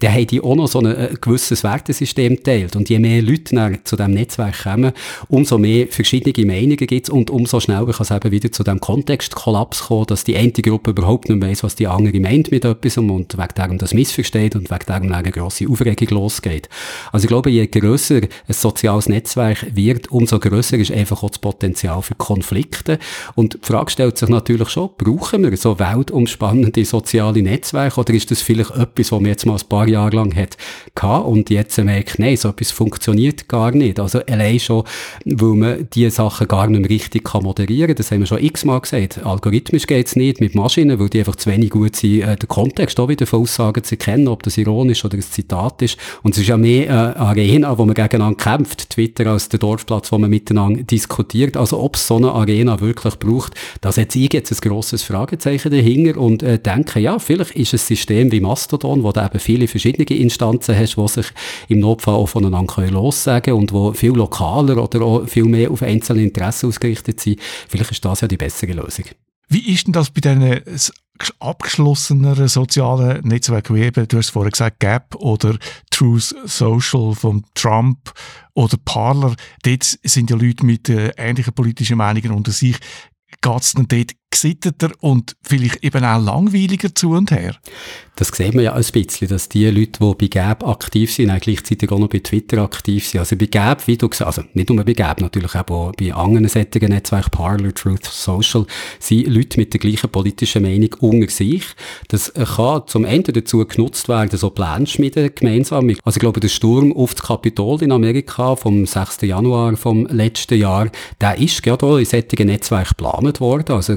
dann haben die auch noch so ein, ein gewisses Wertesystem teilt und je mehr Leute zu diesem Netzwerk kommen, umso mehr verschiedene Meinungen gibt es und umso schneller kann es eben wieder zu dem Kontextkollaps kommen, dass die eine Gruppe überhaupt nicht weiss, was die andere meint mit etwas und wegen dem das missversteht und wegen dem eine grosse Aufregung losgeht. Also ich glaube, je grösser ein soziales Netzwerk wird, umso grösser ist einfach auch das Potenzial für Konflikte. Und die Frage stellt sich natürlich schon, brauchen wir so weltumspannende soziale Netzwerke oder ist das vielleicht etwas, was man jetzt mal ein paar Jahre lang hat und jetzt merkt, nein, so etwas funktioniert gar nicht. Also allein schon, weil man diese Sachen gar nicht mehr richtig moderieren kann. Das haben wir schon x-mal gesagt. Algorithmisch geht es nicht mit Maschinen, weil die einfach zu wenig gut sind, äh, den Kontext auch wieder von Aussagen zu erkennen, ob das ironisch oder ein Zitat ist. Und es ist ja mehr äh, Arena, wo man gegeneinander kämpft, Twitter als der Dorfplatz, wo man miteinander diskutiert. Also ob es so eine Arena wirklich braucht, da setze ich jetzt ein grosses Fragezeichen dahinter und äh, denke, ja, vielleicht ist ein System wie Mastodon, wo du eben viele verschiedene Instanzen hast, die sich im Notfall auch voneinander lossagen können und wo viel lokaler oder auch viel mehr auf einzelne Interessen ausgerichtet sind. Vielleicht ist das ja die bessere Lösung. Wie ist denn das bei diesen abgeschlosseneren sozialen Netzwerken wie eben, du hast vorhin gesagt, Gap oder Truth Social von Trump oder Parler, dort sind ja Leute mit äh, ähnlichen politischen Meinungen unter sich. Geht es denn dort gesitteter und vielleicht eben auch langweiliger zu und her? Das sieht man ja ein bisschen, dass die Leute, die bei Gab aktiv sind, auch gleichzeitig auch noch bei Twitter aktiv sind. Also bei Gab, wie du gesagt also nicht nur bei Gab, natürlich auch bei anderen sättigen Netzwerken, Parler, Truth Social, sind Leute mit der gleichen politischen Meinung unter sich. Das kann zum Ende dazu genutzt werden, so Pläne schmieden gemeinsam. Also ich glaube, der Sturm auf das Kapitol in Amerika vom 6. Januar vom letzten Jahr, der ist gerade auch in solchen Netzwerken geplant worden. Also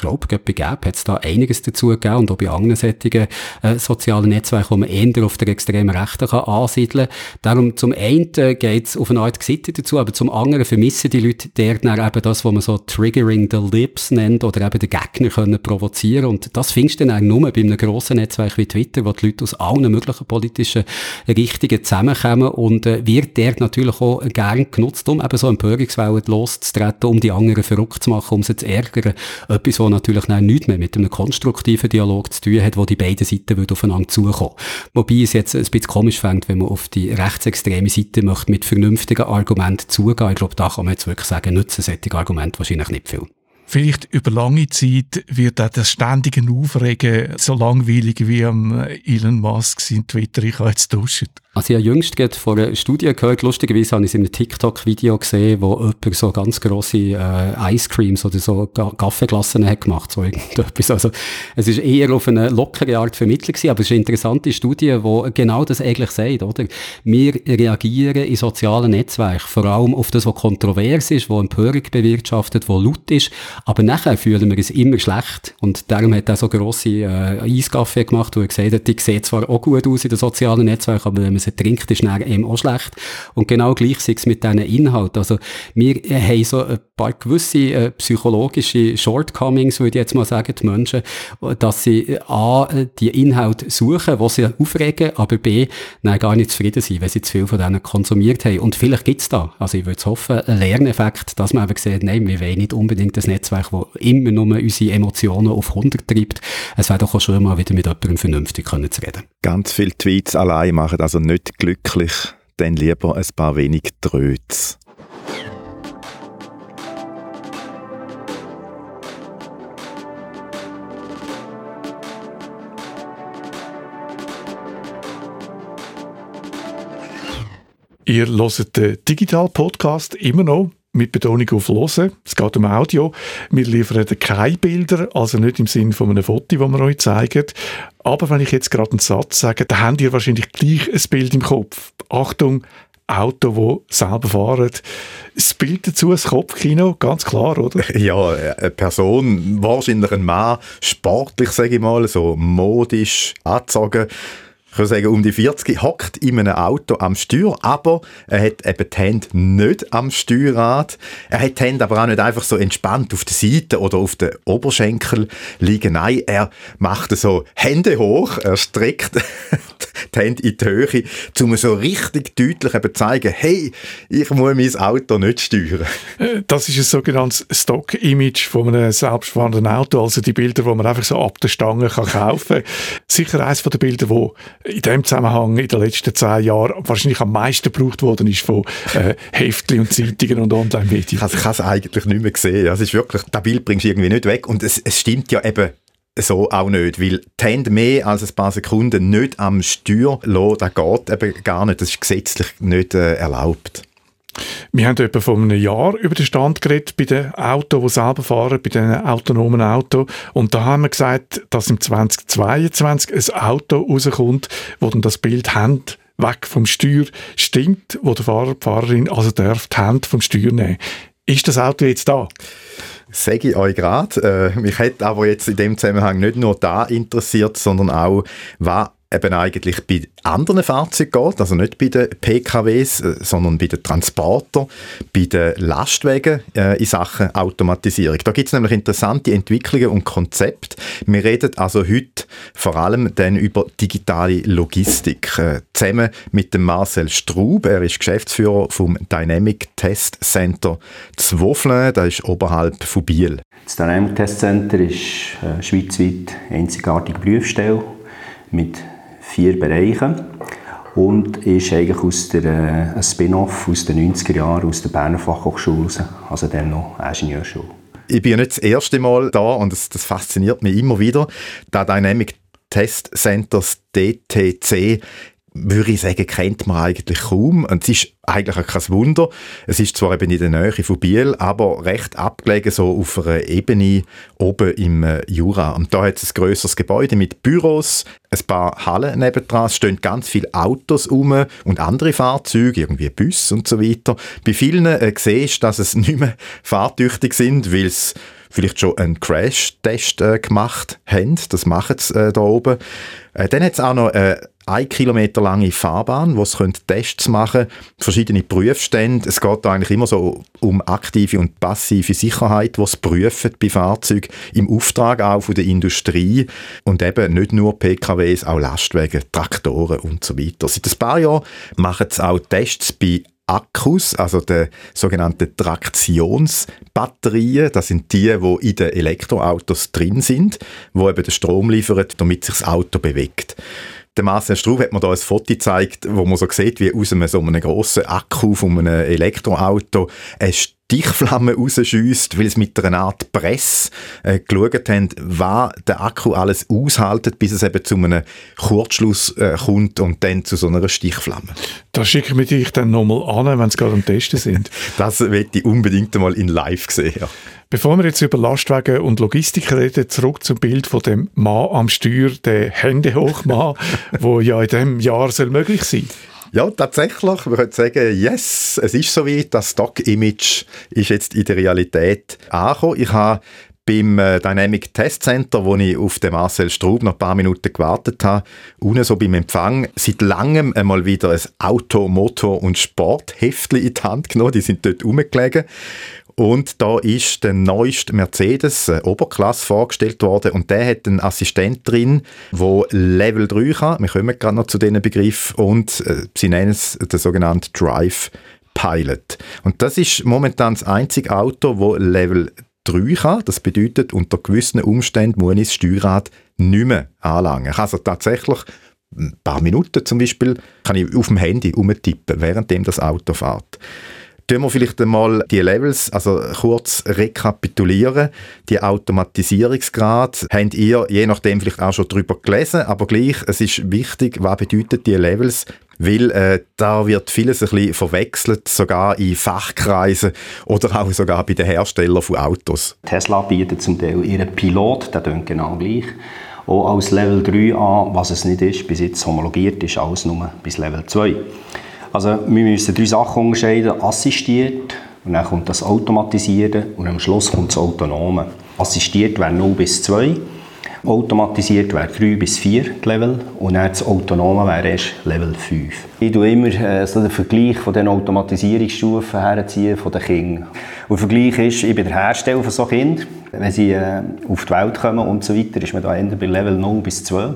glaube, bei Gap hat es da einiges dazu gegeben und auch bei anderen sättigen äh, sozialen Netzwerken, wo man eher auf der extremen Rechten kann ansiedeln kann. Darum zum einen äh, geht es auf eine Art Gesitte dazu, aber zum anderen vermissen die Leute dort eben das, was man so Triggering the Lips nennt oder eben den Gegner können provozieren und das findest du dann nur bei einem grossen Netzwerk wie Twitter, wo die Leute aus allen möglichen politischen Richtungen zusammenkommen und äh, wird dort natürlich auch gern genutzt, um eben so Empörungswellen loszutreten, um die anderen verrückt zu machen, um sie zu ärgern. Etwas, natürlich nichts mehr mit einem konstruktiven Dialog zu tun hat, wo die beiden Seiten aufeinander zukommen. Wobei es jetzt ein bisschen komisch fängt, wenn man auf die rechtsextreme Seite möchte mit vernünftigen Argumenten zugehen. Ich glaube, da kann man jetzt wirklich sagen, nutzen solche Argumente wahrscheinlich nicht viel. Vielleicht über lange Zeit wird auch das ständige Aufregen so langweilig wie am Elon Musk sein Twitter, ich habe jetzt duschen. Also ich habe jüngst gerade vor einer Studie gehört, lustigerweise habe ich es in einem TikTok-Video gesehen, wo jemand so ganz grosse äh, Ice Creams oder so Kaffeeglassen hat gemacht, so irgendetwas. Also es ist eher auf eine lockere Art Vermittlung gewesen, aber es ist eine interessante Studie, die genau das eigentlich sagt, oder? Wir reagieren in sozialen Netzwerken vor allem auf das, was kontrovers ist, was Empörung bewirtschaftet, was laut ist, aber nachher fühlen wir es immer schlecht und darum hat er so grosse äh, Eiskaffee gemacht, wo er gesagt hat, die sehen zwar auch gut aus in den sozialen Netzwerken, aber wenn man sie trinkt, ist dann eben auch schlecht. Und genau gleich ist es mit diesen Inhalten. Also, wir haben so ein paar gewisse äh, psychologische Shortcomings, würde ich jetzt mal sagen, die Menschen, dass sie äh, A, die Inhalte suchen, die sie aufregen, aber B, nein, gar nicht zufrieden sind, wenn sie zu viel von denen konsumiert haben. Und vielleicht gibt es da, also ich würde hoffen, einen Lerneffekt, dass man eben sieht, nein, wir wollen nicht unbedingt das Netzwerk, das immer nur unsere Emotionen auf 100 treibt. Es wäre doch auch schon mal wieder mit jemandem vernünftig können zu reden. Ganz viele Tweets allein machen also nicht glücklich, dann lieber ein paar wenig Tröts. Ihr hört den Digital-Podcast immer noch mit Betonung auf Hören. Es geht um Audio. Wir liefern keine Bilder, also nicht im Sinne von einem Foto, das wir euch zeigen. Aber wenn ich jetzt gerade einen Satz sage, dann habt ihr wahrscheinlich gleich ein Bild im Kopf. Achtung, Auto, wo selber fahren. Das Bild dazu, das Kopfkino, ganz klar, oder? [LAUGHS] Ja, eine Person, wahrscheinlich ein Mann, sportlich, sage ich mal, so modisch angezogen, ich würde sagen, um die 40 hockt in einem Auto am Steuer, aber er hat eben die Hände nicht am Steuerrad. Er hat die Hände aber auch nicht einfach so entspannt auf der Seite oder auf den Oberschenkel liegen. Nein, er macht so Hände hoch, er streckt [LAUGHS] die Hände in die Höhe, um so richtig deutlich eben zeigen, hey, ich muss mein Auto nicht steuern. Das ist ein sogenanntes Stock-Image von einem selbstfahrenden Auto, also die Bilder, die man einfach so ab der Stange kaufen kann. Sicher eines der Bilder, die in dem Zusammenhang in den letzten zehn Jahren wahrscheinlich am meisten gebraucht worden ist von äh, Heftchen und Zeitungen und Online-Medien. Ich habe es eigentlich nicht mehr gesehen. Es ist wirklich, das Bild bringst du irgendwie nicht weg und es, es stimmt ja eben so auch nicht, weil die Hände mehr als ein paar Sekunden nicht am Steuer lassen, das geht eben gar nicht, das ist gesetzlich nicht äh, erlaubt. Wir haben etwa vor einem Jahr über den Stand geredet bei den Autos, die selber fahren, bei den autonomen Autos. Und da haben wir gesagt, dass im 2022 ein Auto rauskommt, wo dann das Bild Hand weg vom Steuer stimmt, wo der Fahrer, die Fahrerin also darf die Hand vom Steuer nehmen. Ist das Auto jetzt da? Sage ich euch gerade. Äh, mich hätte aber jetzt in dem Zusammenhang nicht nur da interessiert, sondern auch, was eben eigentlich bei anderen Fahrzeugen geht, also nicht bei den PKWs, äh, sondern bei den Transportern, bei den Lastwagen äh, in Sachen Automatisierung. Da gibt es nämlich interessante Entwicklungen und Konzepte. Wir reden also heute vor allem dann über digitale Logistik. Äh, zusammen mit dem Marcel Straub, er ist Geschäftsführer vom Dynamic Test Center Zwoflen, das ist oberhalb von Biel. Das Dynamic Test Center ist eine schweizweit einzigartige Prüfstelle mit vier Bereichen und ist eigentlich aus der, äh, ein Spin-off aus den 90er Jahren aus der Berner Fachhochschule also dann noch Ingenieurschule. Ich bin ja nicht das erste Mal da und das, das fasziniert mich immer wieder. Der Dynamic Test Centers DTC würde ich sagen, kennt man eigentlich kaum. Und es ist eigentlich auch kein Wunder. Es ist zwar eben in der Nähe von Biel, aber recht abgelegen, so auf einer Ebene oben im äh, Jura. Und da hat es ein grösseres Gebäude mit Büros, ein paar Hallen nebendran, es stehen ganz viele Autos um und andere Fahrzeuge, irgendwie Bus und so weiter. Bei vielen äh, siehst du, dass es [LAUGHS] nicht mehr fahrtüchtig sind, weil es vielleicht schon einen Crash-Test äh, gemacht haben. Das machen sie äh, da oben. Äh, dann hat es auch noch äh, eine Kilometer lange Fahrbahn, wo es Tests machen verschiedene Prüfstände. Es geht da eigentlich immer so um aktive und passive Sicherheit, was prüfen bei Fahrzeugen im Auftrag auch von der Industrie und eben nicht nur PKWs, auch Lastwagen, Traktoren und so weiter. Seit ein paar Jahren machen sie auch Tests bei Akkus, also der sogenannten Traktionsbatterien. Das sind die, die in den Elektroautos drin sind, wo eben den Strom liefern, damit sich das Auto bewegt. Der Marcel Straub hat mir da ein Foto gezeigt, wo man so sieht, wie aus einem so einem grossen Akku von einem Elektroauto ein Stichflamme rausschießt, weil es mit einer Art Press äh, geschaut haben, was der Akku alles aushaltet, bis es eben zu einem Kurzschluss äh, kommt und dann zu so einer Stichflamme. Da schicken wir dich dann nochmal an, wenn es gerade am Testen sind. [LAUGHS] das möchte ich unbedingt einmal in live sehen. Ja. Bevor wir jetzt über Lastwagen und Logistik reden, zurück zum Bild von dem Mann am Steuer, der Hände hoch Mann, [LAUGHS] wo ja in diesem Jahr soll möglich sein ja, tatsächlich. Man könnte sagen, yes, es ist so wie das Stock-Image ist jetzt in der Realität angekommen. Ich habe beim äh, Dynamic Test Center, wo ich auf den Marcel Straub noch ein paar Minuten gewartet habe, unten so beim Empfang, seit langem einmal wieder ein Auto, Motor und Sportheftchen in die Hand genommen. Die sind dort rumgelegen. Und da ist der neueste Mercedes äh, Oberklasse vorgestellt worden und der hat einen Assistent drin, wo Level 3 kann. Wir kommen gerade noch zu diesen Begriff und äh, sie nennen es den sogenannten Drive Pilot. Und das ist momentan das einzige Auto, wo Level 3 kann. Das bedeutet, unter gewissen Umständen muss ich das Steuerrad nicht mehr anlangen. Ich also tatsächlich ein paar Minuten zum Beispiel kann ich auf dem Handy umtippen, während das Auto fährt. Tun wir vielleicht einmal die Levels, also kurz rekapitulieren. Die Automatisierungsgrad habt ihr je nachdem vielleicht auch schon drüber gelesen, aber gleich, es ist wichtig, was bedeutet die Levels, weil äh, da wird vieles ein bisschen verwechselt, sogar in Fachkreisen oder [LAUGHS] auch sogar bei den Herstellern von Autos. Tesla bietet zum Teil ihren Pilot, der klingt genau gleich, auch als Level 3 an, was es nicht ist, bis jetzt homologiert ist, alles nur bis Level 2. Also wir müssen drei Sachen unterscheiden. Assistiert, und dann kommt das Automatisierte und am Schluss kommt das Autonome. Assistiert wäre 0 bis 2, automatisiert wäre 3 bis 4 Level und dann das Autonome wäre erst Level 5. Ich tue immer äh, den Vergleich von den Automatisierungsstufen herziehen von den Kindern. Und der Vergleich ist, ich bin der Hersteller von so Kindern. Wenn sie äh, auf die Welt kommen und so weiter, ist man da eher bei Level 0 bis 2.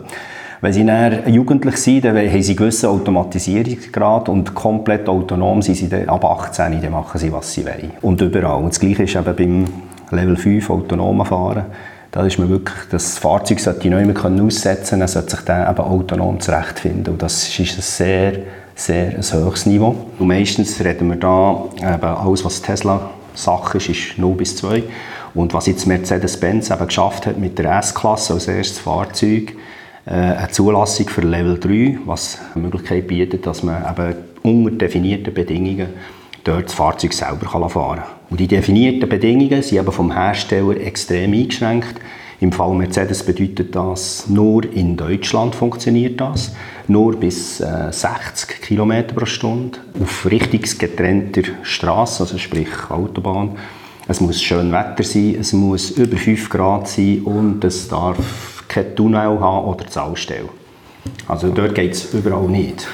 Wenn sie dann jugendlich sind, dann haben sie einen gewissen Automatisierungsgrad und komplett autonom sind sie dann ab 18, dann machen sie, was sie wollen. Und überall. Und das Gleiche ist eben beim Level 5 autonomen Fahren. Da ist man wirklich, das Fahrzeug sollte nicht mehr aussetzen können, sollte sich dann eben autonom zurechtfinden. Und das ist ein sehr, sehr ein hohes Niveau. Und meistens reden wir da eben alles, was Tesla Sache ist, ist 0 bis 2. Und was jetzt Mercedes-Benz eben geschafft hat mit der S-Klasse als erstes Fahrzeug, eine Zulassung für Level 3, was die Möglichkeit bietet, dass man eben unter definierten Bedingungen dort das Fahrzeug selber fahren kann. Und die definierten Bedingungen sind eben vom Hersteller extrem eingeschränkt. Im Fall Mercedes bedeutet das, nur in Deutschland funktioniert das. Nur bis äh, 60 km pro Stunde auf richtungsgetrennter Straße, also sprich Autobahn. Es muss schön Wetter sein, es muss über 5 Grad sein und es darf kein Tunnel haben oder Zahlstelle. Also dort geht es überall nicht.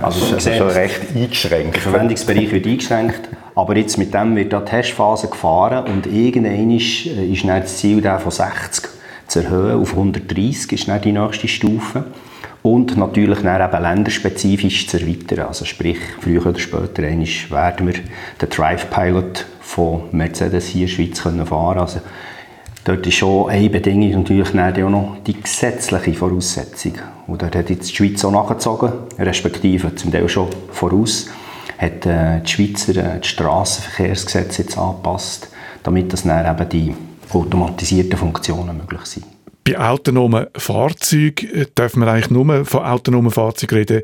Also, also das ist schon recht eingeschränkt. Der Verwendungsbereich wird eingeschränkt, aber jetzt mit dem wird die Testphase gefahren und irgendwann ist, äh, ist dann das Ziel der von 60 zu erhöhen auf 130 ist dann die nächste Stufe und natürlich dann eben länderspezifisch zu erweitern. Also sprich, früher oder später werden wir den Drive Pilot von Mercedes hier in der Schweiz fahren können. Also Dort ist schon eine Bedingung natürlich auch noch die gesetzliche Voraussetzung. Und dort hat jetzt die Schweiz auch nachgezogen, respektive zum Teil schon voraus, hat äh, die Schweizer äh, das Strassenverkehrsgesetz jetzt angepasst, damit das dann eben die automatisierten Funktionen möglich sind. Bei autonomen Fahrzeugen äh, darf man eigentlich nur von autonomen Fahrzeugen reden,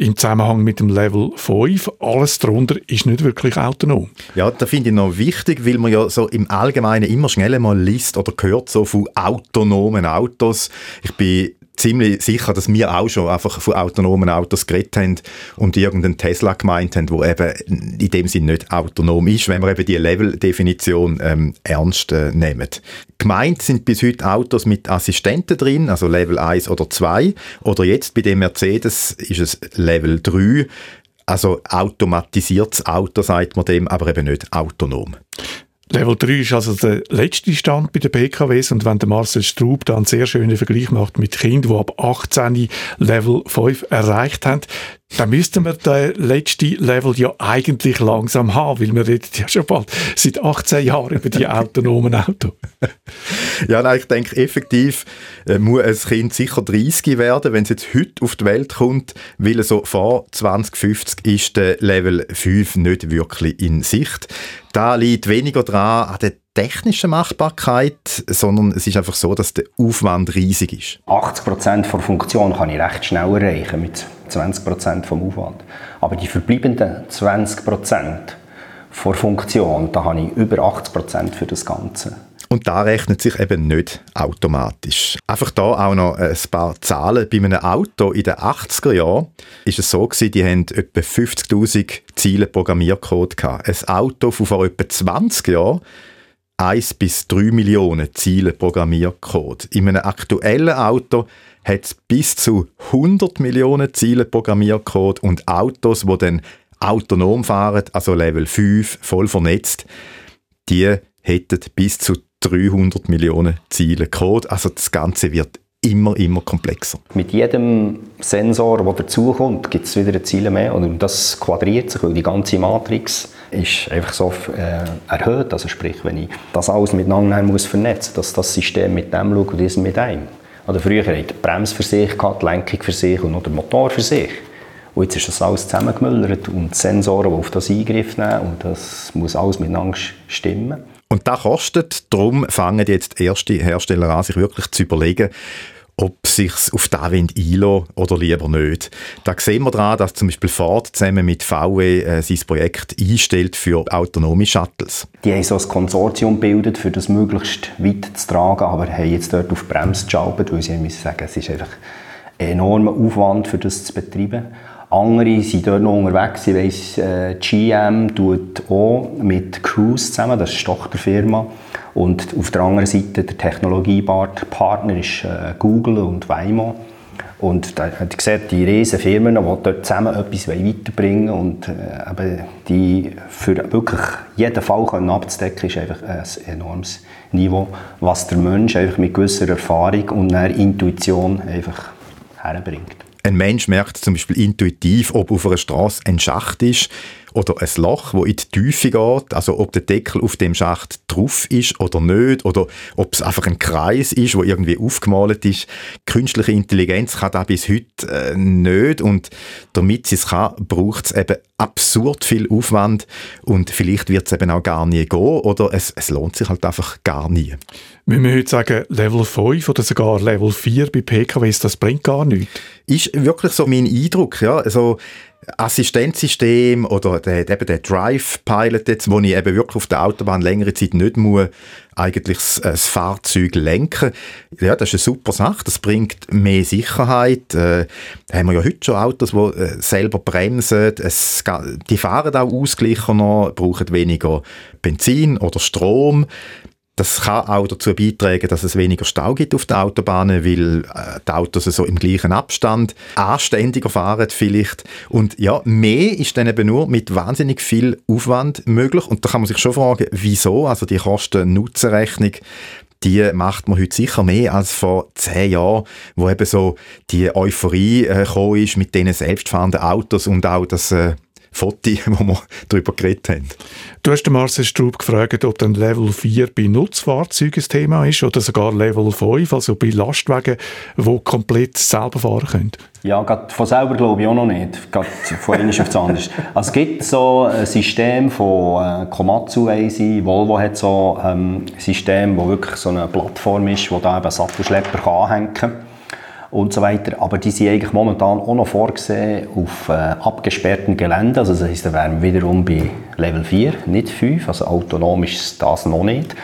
im Zusammenhang mit dem Level 5. Alles darunter ist nicht wirklich autonom. Ja, das finde ich noch wichtig, weil man ja so im Allgemeinen immer schnell mal liest oder hört so von autonomen Autos. Ich bin ziemlich sicher, dass wir auch schon einfach von autonomen Autos geredet haben und irgendeinen Tesla gemeint haben, der eben in dem Sinne nicht autonom ist, wenn wir eben die Level-Definition ähm, ernst äh, nehmen. Gemeint sind bis heute Autos mit Assistenten drin, also Level 1 oder 2, oder jetzt bei dem Mercedes ist es Level 3, also automatisiertes Auto, sagt man dem, aber eben nicht autonom. Level 3 ist also der letzte Stand bei den PKWs und wenn der Marcel Straub da einen sehr schönen Vergleich macht mit Kindern, die ab 18 Level 5 erreicht haben, Dann müssten wir den letzten Level ja eigentlich langsam haben, weil wir reden ja schon bald seit 18 Jahren über die autonomen Autos. [LAUGHS] ja, nein, ich denke, effektiv äh, muss ein Kind sicher 30 werden, wenn es jetzt heute auf die Welt kommt, weil so vor 2050 ist der Level 5 nicht wirklich in Sicht. Da liegt weniger dran an der technischen Machbarkeit, sondern es ist einfach so, dass der Aufwand riesig ist. 80% der Funktion kann ich recht schnell erreichen mit 20% vom Aufwand. Aber die verbleibenden 20% der Funktion, da habe ich über 80% für das Ganze. Und da rechnet sich eben nicht automatisch. Einfach da auch noch ein paar Zahlen. Bei einem Auto in den 80er Jahren ist es so gewesen, die haben etwa 50.000 Ziele Programmiercode gehabt. Ein Auto von vor etwa 20 Jahren 1 bis 3 Millionen Ziele Programmiercode. In einem aktuellen Auto hat bis zu 100 Millionen Ziele Programmiercode und Autos, die dann autonom fahren, also Level 5, voll vernetzt, die hätten bis zu 300 Millionen Ziele Code. Also das Ganze wird immer, immer komplexer. Mit jedem Sensor, der dazukommt, gibt es wieder ein Ziel mehr und das quadriert sich, weil die ganze Matrix ist einfach so äh, erhöht. Also sprich, wenn ich das alles miteinander muss vernetzen muss, dass das System mit dem schaut und das mit einem. Oder früher hatte die Bremse für sich, die Lenkung für sich und noch der Motor für sich. Und jetzt ist das alles zusammengemüllert und die Sensoren, die auf das Eingriff nehmen und das muss alles miteinander stimmen. Und das kostet, darum fangen jetzt erste Hersteller an, sich wirklich zu überlegen, ob sich auf das einlassen oder lieber nicht. Da sehen wir daran, dass zum Beispiel Ford zusammen mit VW äh, sein Projekt einstellt für autonome Shuttles. Die haben so ein Konsortium gebildet, für das möglichst weit zu tragen, aber haben jetzt dort auf Bremse geschaltet, weil sie müssen sagen, es ist einfach ein enormer Aufwand, für das zu betreiben. Andere sind dort noch unterwegs. Ich weiss, äh, GM tut auch mit Cruise zusammen, das ist die Tochterfirma. Und auf der anderen Seite der Technologiepartner ist äh, Google und Waymo. Und da hat gesagt, die riesen Firmen, die dort zusammen etwas weiterbringen und äh, die für wirklich jeden Fall können abzudecken, ist einfach ein enormes Niveau, was der Mensch einfach mit gewisser Erfahrung und einer Intuition einfach herbringt. Ein Mensch merkt zum Beispiel intuitiv, ob auf einer Straße ein Schacht ist oder ein Loch, wo in die Tiefe geht, also ob der Deckel auf dem Schacht drauf ist oder nicht, oder ob es einfach ein Kreis ist, wo irgendwie aufgemalt ist. Künstliche Intelligenz kann das bis heute äh, nicht und damit sie es kann, braucht es eben absurd viel Aufwand und vielleicht wird es eben auch gar nie gehen oder es, es lohnt sich halt einfach gar nie. Wenn wir heute sagen, Level 5 oder sogar Level 4 bei PKWs, das bringt gar nichts. Ist wirklich so mein Eindruck, ja. Also, Assistenzsystem oder der, eben der Drive Pilot jetzt, wo ich eben wirklich auf der Autobahn längere Zeit nicht muss, eigentlich das, das Fahrzeug lenken. Ja, das ist eine super Sache. Das bringt mehr Sicherheit. Äh, haben wir ja heute schon Autos, die äh, selber bremsen. Es, die fahren auch ausgeglichener, brauchen weniger Benzin oder Strom. Das kann auch dazu beitragen, dass es weniger Stau gibt auf den Autobahnen, weil äh, die Autos so im gleichen Abstand anständiger fahren vielleicht. Und ja, mehr ist dann eben nur mit wahnsinnig viel Aufwand möglich. Und da kann man sich schon fragen, wieso? Also die Kosten-Nutzen-Rechnung, die macht man heute sicher mehr als vor zehn Jahren, wo eben so die Euphorie äh, ist mit diesen selbstfahrenden Autos und auch das äh, Foto, [LAUGHS] wo wir darüber geredet haben. Du hast den Marcel Straub gefragt, ob dann Level 4 bei Nutzfahrzeugen ein Thema ist oder sogar Level 5, also bei Lastwagen, die komplett selber fahren können. Ja, gerade von selber glaube ich auch noch nicht. Gerade von einem auf das andere. [LAUGHS] Also es gibt so ein System von äh, Komatsu, weiss ich. Volvo hat so ähm, ein System, das wirklich so eine Plattform ist, wo da eben Sattelschlepper anhängen kann und so weiter. Aber die sind eigentlich momentan auch noch vorgesehen auf äh, abgesperrtem Gelände. Also das heisst, da wären wir wiederum bei Level 4, nicht 5. Also autonom ist das noch nicht.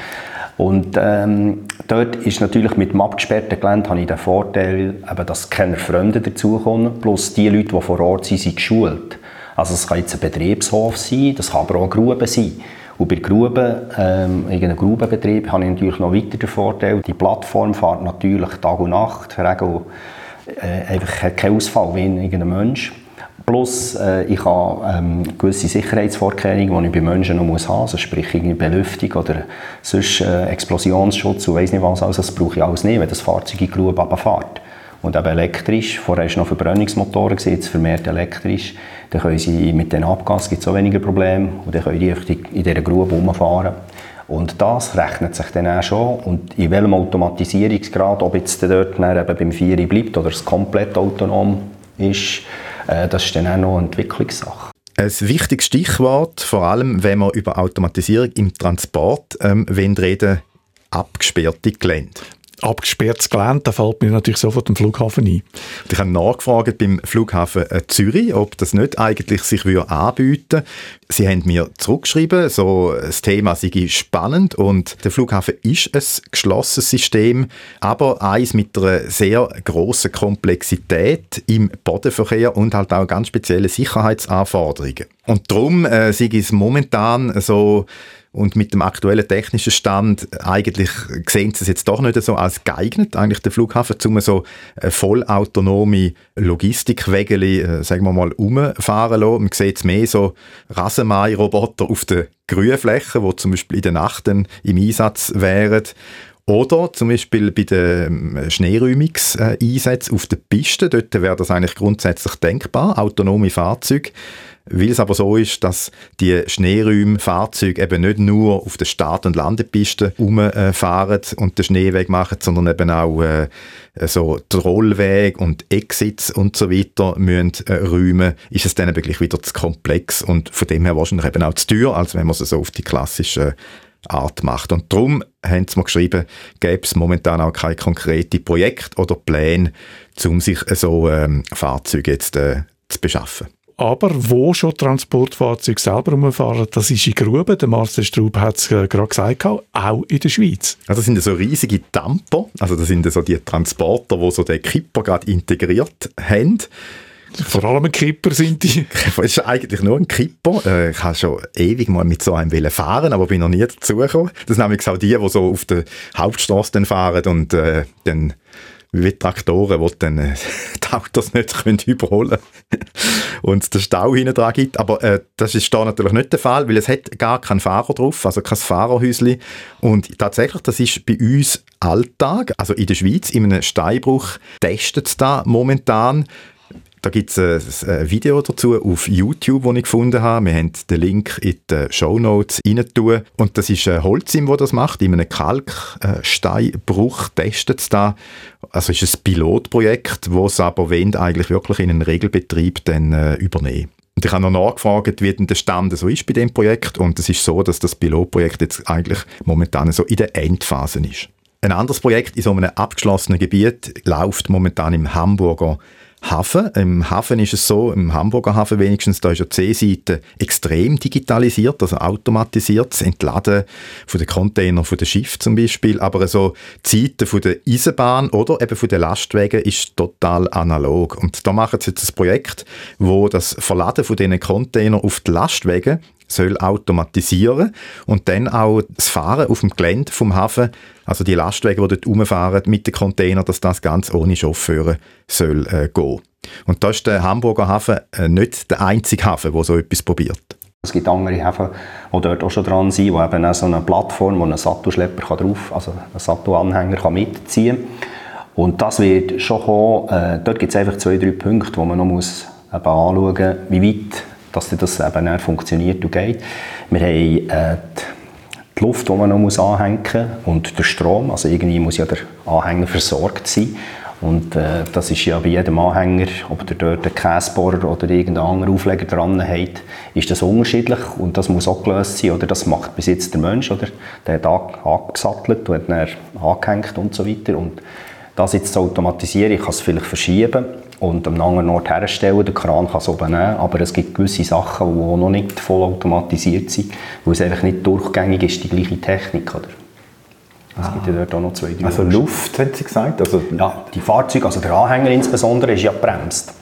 Und ähm, dort ist natürlich mit dem abgesperrten Gelände habe ich den Vorteil, eben, dass keine Freunde dazukommen, plus die Leute, die vor Ort sind, sind geschult. Also es kann jetzt ein Betriebshof sein, das kann aber auch eine Grube sein. Und bei Gruben, ähm, in einem Grubenbetrieb, habe ich natürlich noch weiter den Vorteil, die Plattform fährt natürlich Tag und Nacht, Regel, äh, einfach keinen Ausfall wie ein Mensch. Plus, äh, ich habe ähm, gewisse Sicherheitsvorkehrungen, die ich bei Menschen noch muss haben muss, also sprich irgendwie Belüftung oder sonst äh, Explosionsschutz und weiss nicht was, also das brauche ich alles nicht, wenn das Fahrzeug in die Grube runterfährt. und eben elektrisch. Vorher war es noch Verbrennungsmotoren, jetzt vermehrt elektrisch. Dann können sie mit den Abgas gibt es auch weniger Probleme und dann können die in dieser Grube rumfahren. Und das rechnet sich dann auch schon. Und in welchem Automatisierungsgrad, ob jetzt dort eben beim 4 bleibt oder es komplett autonom ist, äh, das ist dann auch noch eine Entwicklungssache. Ein wichtiges Stichwort, vor allem wenn wir über Automatisierung im Transport ähm, reden, abgesperrte Gelände abgesperrtes Gelände, da fällt mir natürlich sofort am Flughafen ein. Ich habe nachgefragt beim Flughafen äh, Zürich, ob das nicht eigentlich sich würde anbieten Sie haben mir zurückgeschrieben, so das Thema sei spannend und der Flughafen ist ein geschlossenes System, aber eins mit einer sehr grossen Komplexität im Bodenverkehr und halt auch ganz spezielle Sicherheitsanforderungen. Und darum äh, sei es momentan so und mit dem aktuellen technischen Stand eigentlich sehen sie es jetzt doch nicht so als geeignet, eigentlich den Flughafen, um so eine vollautonome Logistikwege, äh, sagen wir mal, umfahren lassen. Man sieht mehr so Rasenmäher-Roboter auf den Grünflächen, die zum Beispiel in der Nacht im Einsatz wären. Oder zum Beispiel bei den ähm, Schneeräumungseinsätzen auf der Piste, dort wäre das eigentlich grundsätzlich denkbar, autonome Fahrzeuge weil es aber so ist, dass die Schneeräumfahrzeuge eben nicht nur auf der Start- und Landepiste rumfahren und den Schneeweg machen, sondern eben auch äh, so Trollweg und Exits und so weiter müssen äh, räumen, ist es dann wirklich wieder zu komplex und von dem her wahrscheinlich eben auch zu teuer, als wenn man es so auf die klassische Art macht. Und darum haben sie mir geschrieben, gäbe es momentan auch keine konkreten Projekte oder Pläne, um sich so ähm, Fahrzeuge jetzt äh, zu beschaffen. Aber wo schon Transportfahrzeuge selber rumfahren, das ist in Gruben. Der Marcel Straub hat es äh, gerade gesagt, auch in der Schweiz. Also das sind so riesige Damper, also das sind so die Transporter, wo so den Kipper gerade integriert haben. Vor allem ein Kipper sind die. [LAUGHS] Es ist eigentlich nur ein Kipper. Äh, ich habe schon ewig mal mit so einem fahren, aber bin noch nie dazugekommen. Das sind nämlich auch die, die so auf der Hauptstraße fahren und äh, dann wie Traktoren, die dann äh, [LAUGHS] die Autos nicht können überholen und den Stau hinten dran gibt. Aber äh, das ist da natürlich nicht der Fall, weil es hat gar keinen Fahrer drauf, also kein Fahrerhäuschen. Und tatsächlich, das ist bei uns Alltag, also in der Schweiz, in einem Steinbruch testet es da momentan. Da gibt es ein Video dazu auf YouTube, das ich gefunden habe. Wir haben den Link in die Show Notes rein Und das ist Holzim, das das macht. In einem Kalksteinbruch testet es da. Also ist ein Pilotprojekt, das es aber wollen, eigentlich wirklich in einen Regelbetrieb dann, äh, übernehmen. Und ich habe noch nachgefragt, wie denn der Stand so ist bei dem Projekt. Und es ist so, dass das Pilotprojekt jetzt eigentlich momentan so in der Endphase ist. Ein anderes Projekt in so einem abgeschlossenen Gebiet läuft momentan im Hamburger Hafen. Im Hafen ist es so, im Hamburger Hafen wenigstens, da ist ja die Seeseite extrem digitalisiert, also automatisiert, das Entladen von den Containern von den Schiff zum Beispiel, aber so die Seite von der Eisenbahn oder eben von den Lastwagen ist total analog. Und da machen sie jetzt ein Projekt, wo das Verladen von diesen Containern auf die Lastwagen soll automatisieren und dann auch das Fahren auf dem Gelände vom Hafen, also die Lastwagen, die dort rumfahren mit den Containern, dass das ganz ohne Chauffeure soll äh, gehen. Und da ist der Hamburger Hafen äh, nicht der einzige Hafen, der so etwas probiert. Es gibt andere Häfen, die dort auch schon dran sind, wo eben auch so eine Plattform, wo ein Sattelschlepper drauf, also ein Sattelanhänger mitziehen kann. Und das wird schon kommen. Äh, dort gibt es einfach zwei, drei Punkte, wo man noch muss eben anschauen muss, wie weit dass das eben funktioniert und geht. Wir haben äh, die Luft, die man noch muss anhängen muss und der Strom, also irgendwie muss ja der Anhänger versorgt sein. Und äh, das ist ja bei jedem Anhänger, ob der dort einen Käsebohrer oder irgendeinen anderen Aufleger dran hat, ist das unterschiedlich und das muss auch gelöst sein. Oder das macht bis jetzt der Mensch, oder? Der hat angesattelt und hat dann angehängt und so weiter. Und das jetzt zu automatisieren, ich kann es vielleicht verschieben und am anderen Ort herstellen. Der Kran kann es oben nehmen, aber es gibt gewisse Sachen, die noch nicht voll automatisiert sind, weil es einfach nicht durchgängig ist, die gleiche Technik. Oder? Es gibt ja dort auch noch zwei, drei Also Luft, haben Sie gesagt? Also ja, die Fahrzeuge, also der Anhänger insbesondere, ist ja bremst.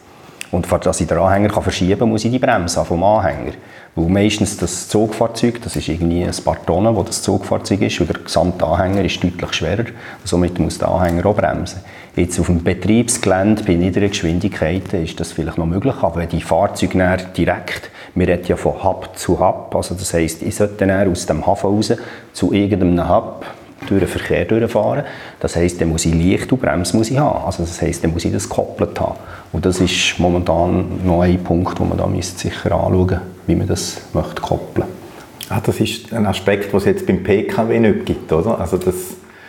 Und dass ich den Anhänger kann verschieben kann, muss ich die Bremse vom Anhänger. Weil meistens das Zugfahrzeug, das ist irgendwie ein paar Tonnen, wo das Zugfahrzeug ist, und der gesamte Anhänger ist deutlich schwerer. Somit muss der Anhänger auch bremsen. Jetzt auf dem Betriebsgelände bei niedrigen Geschwindigkeiten ist das vielleicht noch möglich, aber wenn die Fahrzeuge direkt, wir reden ja von Hub zu Hub, also das heisst, ich sollte dann aus dem Hafen raus zu irgendeinem Hub durch den Verkehr durchfahren. Das heisst, dann muss ich Licht und Bremse muss ich haben. Also das heisst, dann muss ich das gekoppelt haben. Und das ist momentan noch ein Punkt, wo man da sicher anschauen müsste, wie man das möchte koppeln ah, Das ist ein Aspekt, den es jetzt beim PKW nicht gibt, oder? Also das,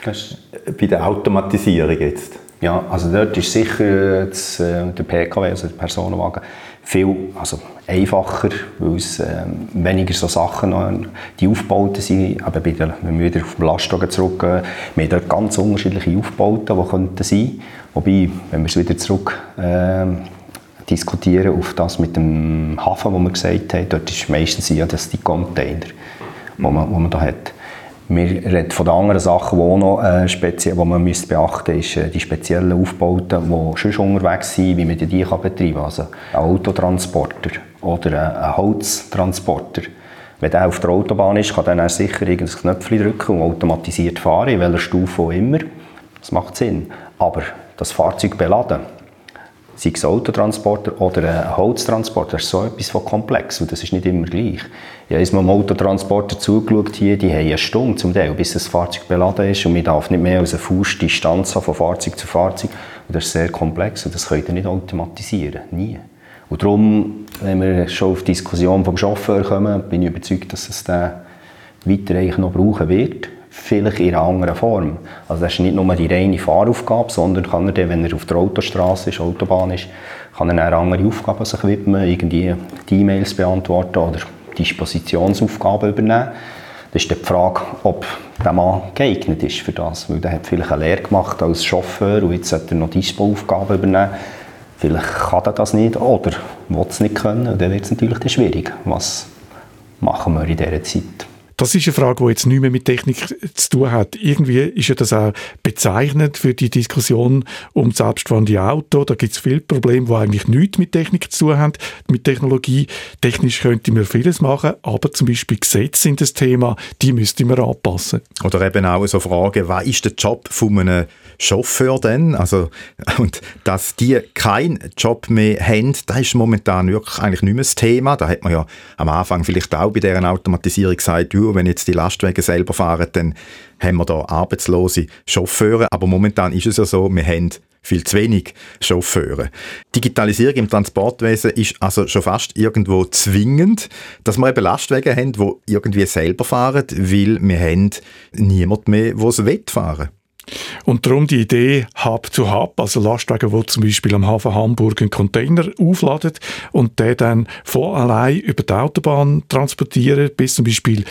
das bei der Automatisierung jetzt. Ja, also dort ist sicher das, äh, der PKW, also der Personenwagen, viel also einfacher, weil es äh, weniger so Sachen noch, die Aufbauten sind. Aber bei der, wenn wir wieder auf den Lastwagen zurückgehen, wir haben dort ganz unterschiedliche Aufbauten, die könnten sein. Wobei, wenn wir es wieder zurück äh, diskutieren auf das mit dem Hafen, wo wir gesagt haben, dort ist meistens ja das die Container, wo man, wo man da hat. Wir reden von den anderen Sachen, die noch äh, speziell, die man müsste beachten müsste, ist äh, die speziellen Aufbauten, die schon unterwegs sind, wie man die kann betreiben kann. Also ein Autotransporter oder ein, ein Holztransporter. Wenn der auf der Autobahn ist, kann er sicher irgendein Knöpfchen drücken und automatisiert fahren, in welcher Stufe auch immer. Das macht Sinn. Aber das Fahrzeug beladen, sei es Autotransporter oder ein Holztransporter, das ist so etwas von komplex und das ist nicht immer gleich. Ich habe mal einem Autotransporter zugeschaut, hier, die haben eine Stunde zum Teil, bis das Fahrzeug beladen ist und man darf nicht mehr als eine Fußdistanz von Fahrzeug zu Fahrzeug und das ist sehr komplex und das könnt ihr nicht automatisieren, nie. Und darum, wenn wir schon auf die Diskussion vom Chauffeur kommen, bin ich überzeugt, dass es den weiter noch brauchen wird vielleicht in einer anderen Form. Also das ist nicht nur die reine Fahraufgabe, sondern kann er dann, wenn er auf der Autostraße ist, Autobahn ist, kann er eine andere Aufgaben sich widmen, irgendwie die E-Mails beantworten oder Dispositionsaufgaben übernehmen. Das ist die Frage, ob der Mann geeignet ist für das, weil der hat vielleicht eine Lehre gemacht als Chauffeur und jetzt sollte er noch Dispo-Aufgaben übernehmen. Vielleicht kann er das nicht oder will es nicht können und dann wird es natürlich schwierig. Was machen wir in dieser Zeit? Das ist eine Frage, die jetzt nicht mehr mit Technik zu tun hat. Irgendwie ist ja das auch bezeichnend für die Diskussion um selbstfahrende Auto. Da gibt es viele Probleme, die eigentlich nichts mit Technik zu tun haben, mit Technologie. Technisch könnte man vieles machen, aber zum Beispiel Gesetze sind das Thema, die müsste man anpassen. Oder eben auch so Fragen, was ist der Job von einem Chauffeur denn? Also, [LAUGHS] und dass die keinen Job mehr haben, das ist momentan wirklich eigentlich nicht mehr das Thema. Da hat man ja am Anfang vielleicht auch bei deren Automatisierung gesagt, ja, wenn jetzt die Lastwagen selber fahren, dann haben wir da arbeitslose Chauffeure. Aber momentan ist es ja so, wir haben viel zu wenig Chauffeure. Digitalisierung im Transportwesen ist also schon fast irgendwo zwingend, dass wir eben Lastwagen haben, die irgendwie selber fahren, weil wir haben niemand mehr, der es fahren und darum die Idee Hub to Hub, also Lastwagen, wo zum Beispiel am Hafen Hamburg einen Container aufladet und der dann von allein über die Autobahn transportieren, bis zum Beispiel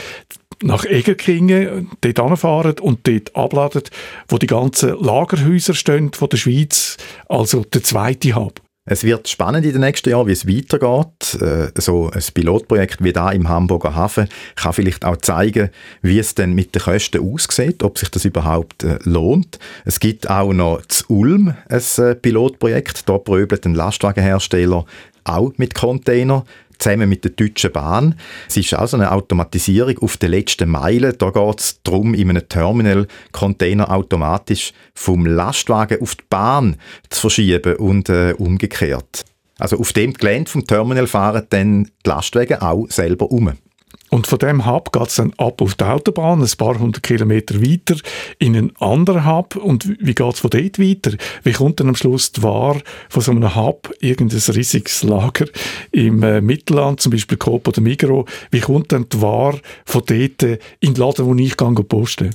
nach Egerkingen, dort anfahren und dort abladen, wo die ganzen Lagerhäuser stehen von der Schweiz, also der zweite Hub. Es wird spannend in den nächsten Jahren, wie es weitergeht. Äh, so ein Pilotprojekt wie da im Hamburger Hafen kann vielleicht auch zeigen, wie es denn mit den Kosten aussieht, ob sich das überhaupt äh, lohnt. Es gibt auch noch zu Ulm ein äh, Pilotprojekt. Da pröbelt ein Lastwagenhersteller auch mit Container zusammen mit der Deutschen Bahn. Es ist auch so eine Automatisierung auf der letzten Meile. Da geht es darum, in einem Terminal Container automatisch vom Lastwagen auf die Bahn zu verschieben und äh, umgekehrt. Also auf dem Gelände vom Terminal fahren dann die Lastwagen auch selber um. Und von dem Hub geht es dann ab auf die Autobahn, ein paar hundert Kilometer weiter, in einen anderen Hub. Und wie geht es von dort weiter? Wie kommt dann am Schluss die Ware von so einem Hub, irgendein riesiges Lager im äh, Mittelland, zum Beispiel Coop oder Migro, wie kommt dann die Ware von dort in den Laden, wo ich gehe, posten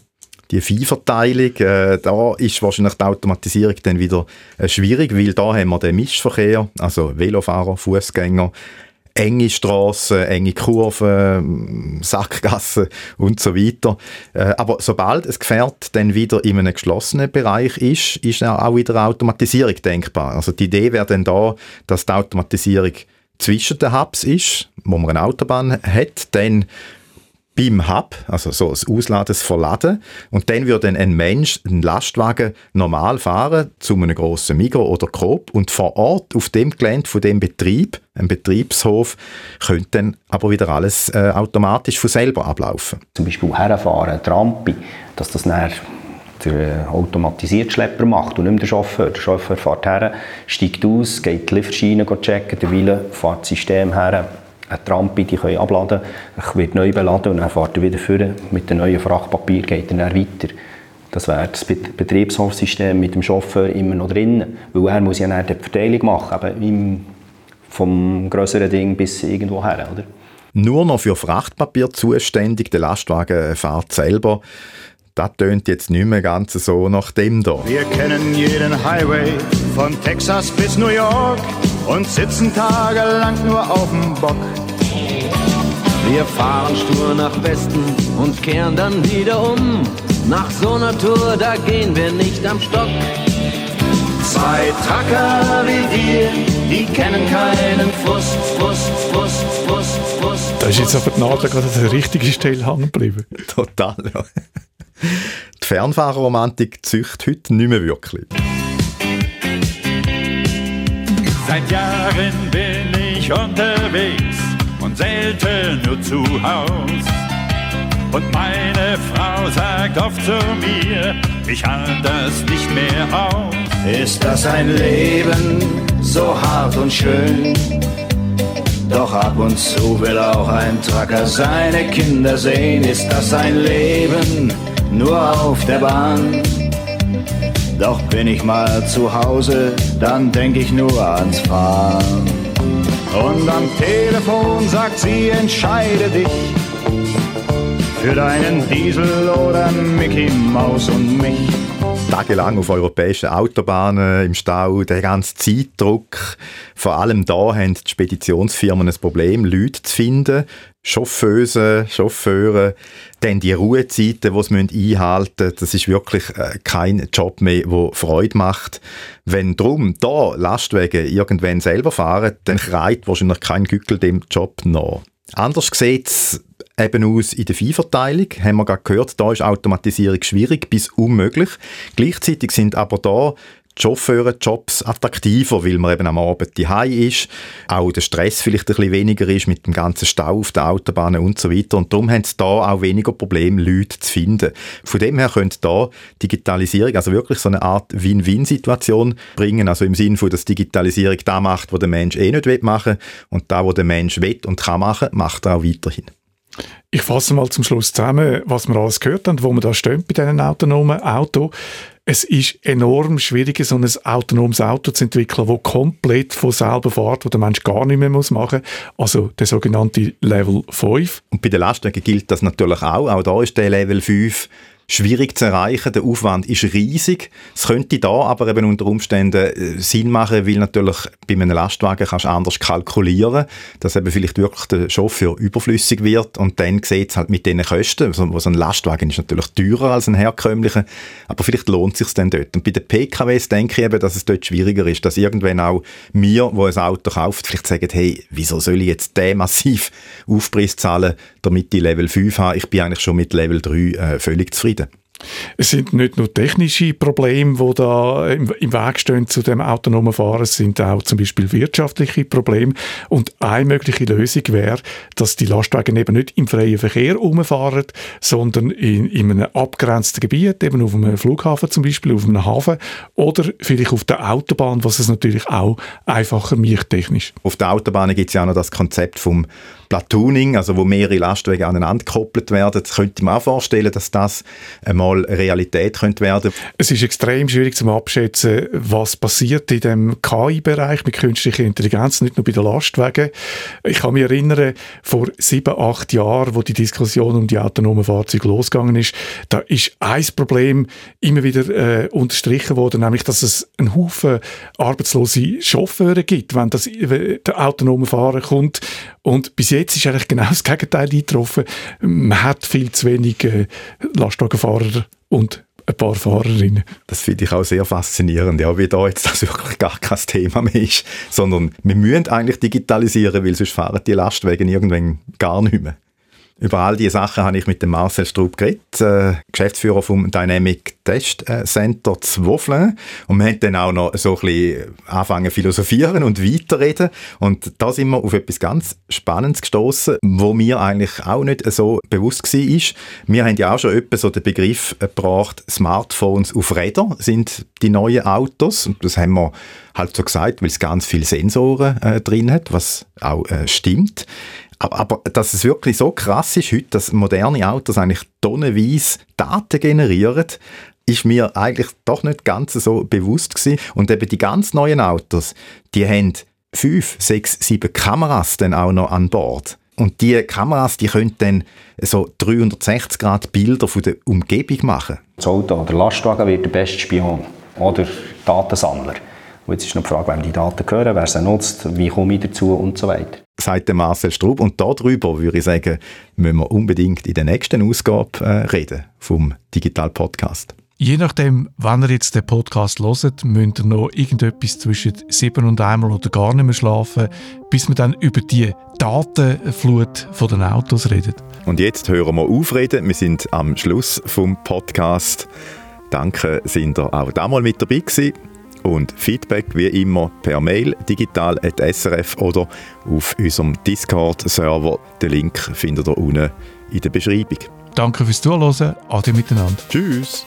die Viehverteilung, äh, da ist wahrscheinlich die Automatisierung dann wieder äh, schwierig, weil da haben wir den Mischverkehr, also Velofahrer, Fußgänger, enge Straßen, enge Kurven, Sackgassen und so weiter. Äh, aber sobald ein Gefährt dann wieder in einem geschlossenen Bereich ist, ist auch wieder Automatisierung denkbar. Also die Idee wäre dann da, dass die Automatisierung zwischen den Hubs ist, wo man eine Autobahn hat, dann beim Hub, also so das Ausladen, das Verladen. Und dann würde ein Mensch einen Lastwagen normal fahren zu einem grossen Migro oder Coop und vor Ort auf dem Gelände von dem Betrieb, einem Betriebshof, könnte dann aber wieder alles äh, automatisch von selber ablaufen. Zum Beispiel herfahren, Trampi, dass das dann der automatisierte Schlepper macht und nicht mehr der Chauffeur. Der Chauffeur fährt her, steigt aus, geht die Liftschiene checken, der Wille fährt das System her, eine Trampe, die können abladen, ich wird neu beladen und dann fährt er wieder vor mit dem neuen Frachtpapier, geht er dann weiter. Das wäre das Betriebshofsystem mit dem Chauffeur immer noch drin, weil er muss ja dann die Verteilung machen, eben im, vom größeren Ding bis irgendwo her, oder? Nur noch für Frachtpapier zuständig, der Lastwagen fährt selber. Das tönt jetzt nicht mehr ganz so nach dem da. Wir kennen jeden Highway von Texas bis New York und sitzen tagelang nur auf dem Bock. Wir fahren stur nach Westen und kehren dann wieder um. Nach so einer Tour, da gehen wir nicht am Stock. Zwei Tracker wie wir, die kennen keinen Frust, Frust, Frust, Frust, Frust. Da ist jetzt aber die Nadel gerade an der richtigen Stelle hängen geblieben. Total, ja. Die Fernfahrerromantik zücht heute nicht mehr wirklich. Seit Jahren bin ich unterwegs und selten nur zu Haus. Und meine Frau sagt oft zu mir, ich halte das nicht mehr aus. Ist das ein Leben so hart und schön? Doch ab und zu will auch ein Tracker seine Kinder sehen. Ist das ein Leben nur auf der Bahn? Doch bin ich mal zu Hause, dann denk ich nur ans Fahren. Und am Telefon sagt sie, entscheide dich für deinen Diesel oder Mickey Maus und mich. Tagelang auf europäischen Autobahnen im Stau, der ganze Zeitdruck. Vor allem da haben die Speditionsfirmen ein Problem, Leute zu finden, Chauffeuse, Chauffeure, dann die Ruhezeiten, die sie einhalten müssen, das ist wirklich äh, kein Job mehr, der Freude macht. Wenn drum da Lastwagen irgendwann selber fahren, dann kreit wahrscheinlich kein Gückel dem Job nach. Anders sieht es eben aus in der Viehverteilung. Haben wir gerade gehört, da ist Automatisierung schwierig bis unmöglich. Gleichzeitig sind aber da Chauffeurenjobs attraktiver, weil man eben am Abend daheim ist, auch der Stress vielleicht ein bisschen weniger ist mit dem ganzen Stau auf den Autobahnen und so weiter. Und darum haben sie da auch weniger Probleme, Leute zu finden. Von dem her könnte da Digitalisierung also wirklich so eine Art Win-Win-Situation bringen, also im Sinne von, dass Digitalisierung da macht, was der Mensch eh nicht machen will und da, wo der Mensch will und kann machen, macht er auch weiterhin. Ich fasse mal zum Schluss zusammen, was wir alles gehört haben, wo wir da stehen bei diesen autonomen Autos. Es ist enorm schwierig, so ein autonomes Auto zu entwickeln, das komplett von selber fährt, wo der Mensch gar nicht mehr machen muss. Also der sogenannte Level 5. Und bei den Lastwagen gilt das natürlich auch. Auch da ist der Level 5 schwierig zu erreichen. Der Aufwand ist riesig. Es könnte da aber eben unter Umständen äh, Sinn machen, weil natürlich bei einem Lastwagen kannst du anders kalkulieren, dass eben vielleicht wirklich der Chauffeur überflüssig wird und dann sieht es halt mit diesen Kosten, so, so ein Lastwagen ist natürlich teurer als ein herkömmlicher, aber vielleicht lohnt es sich dann dort. Und bei den PKWs denke ich eben, dass es dort schwieriger ist, dass irgendwann auch mir, wo ein Auto kauft, vielleicht sagen, hey, wieso soll ich jetzt den massiv Aufpreis zahlen, damit ich Level 5 habe? Ich bin eigentlich schon mit Level 3 äh, völlig zufrieden. Es sind nicht nur technische Probleme, die da im, Weg stehen zu dem autonomen Fahren, es sind auch zum Beispiel wirtschaftliche Probleme. Und eine mögliche Lösung wäre, dass die Lastwagen eben nicht im freien Verkehr rumfahren, sondern in, in einem abgrenzten Gebiet, eben auf einem Flughafen zum Beispiel, auf einem Hafen oder vielleicht auf der Autobahn, was es natürlich auch einfacher macht technisch. Auf der Autobahn gibt es ja auch noch das Konzept vom Platooning, also wo mehrere Lastwagen aneinander gekoppelt werden. Das könnte man auch vorstellen, dass das einmal Realität könnte werden. Es ist extrem schwierig zu abschätzen, was passiert in dem KI-Bereich mit künstlicher Intelligenz, nicht nur bei den Lastwagen. Ich kann mich erinnern, vor sieben, acht Jahren, wo die Diskussion um die autonomen Fahrzeuge losgegangen ist, da ist ein Problem immer wieder äh, unterstrichen worden, nämlich, dass es einen Haufen arbeitslose Chauffeure gibt, wenn das äh, der autonome Fahren kommt. Und bis jetzt ist eigentlich genau das Gegenteil eingetroffen. Man hat viel zu wenig äh, Lastwagenfahrer und ein paar Fahrerinnen. Das finde ich auch sehr faszinierend, ja, wie da jetzt das wirklich gar kein Thema mehr ist, sondern wir müssen eigentlich digitalisieren, weil sonst fahren die Lastwagen irgendwann gar nicht mehr. Über all diese Sachen habe ich mit dem Marcel Strub geredet, äh, Geschäftsführer vom Dynamic Test äh, Center Zwoflen. Und wir haben dann auch noch so ein bisschen anfangen philosophieren und weiterreden. Und da sind wir auf etwas ganz Spannendes gestoßen, wo mir eigentlich auch nicht so bewusst war. Wir haben ja auch schon etwa so den Begriff gebracht, Smartphones auf Rädern sind die neuen Autos. Und das haben wir halt so gesagt, weil es ganz viele Sensoren äh, drin hat, was auch äh, stimmt. Aber, aber dass es wirklich so krass ist heute, dass moderne Autos eigentlich tonnenweise Daten generieren, ist mir eigentlich doch nicht ganz so bewusst gewesen. Und eben die ganz neuen Autos, die haben fünf, sechs, sieben Kameras dann auch noch an Bord. Und die Kameras, die können dann so 360 Grad Bilder von der Umgebung machen. Das Auto oder Lastwagen wird der beste Spion oder Datensammler. Und jetzt ist noch die Frage, wem die Daten gehören, wer sie nutzt, wie komme ich dazu und so weiter. Sagt Marcel Strub. Und darüber würde ich sagen, müssen wir unbedingt in der nächsten Ausgabe äh, reden vom Digital Podcast. Je nachdem, wann ihr jetzt den Podcast hört, müsst ihr noch irgendetwas zwischen sieben und einmal oder gar nicht mehr schlafen, bis wir dann über die Datenflut von den Autos reden. Und jetzt hören wir aufreden. Wir sind am Schluss vom Podcast. Danke, sind ihr auch damals mit dabei gewesen. Und Feedback wie immer per Mail digital.srf oder auf unserem Discord-Server. Den Link findet ihr unten in der Beschreibung. Danke fürs Zuhören. Ade miteinander. Tschüss.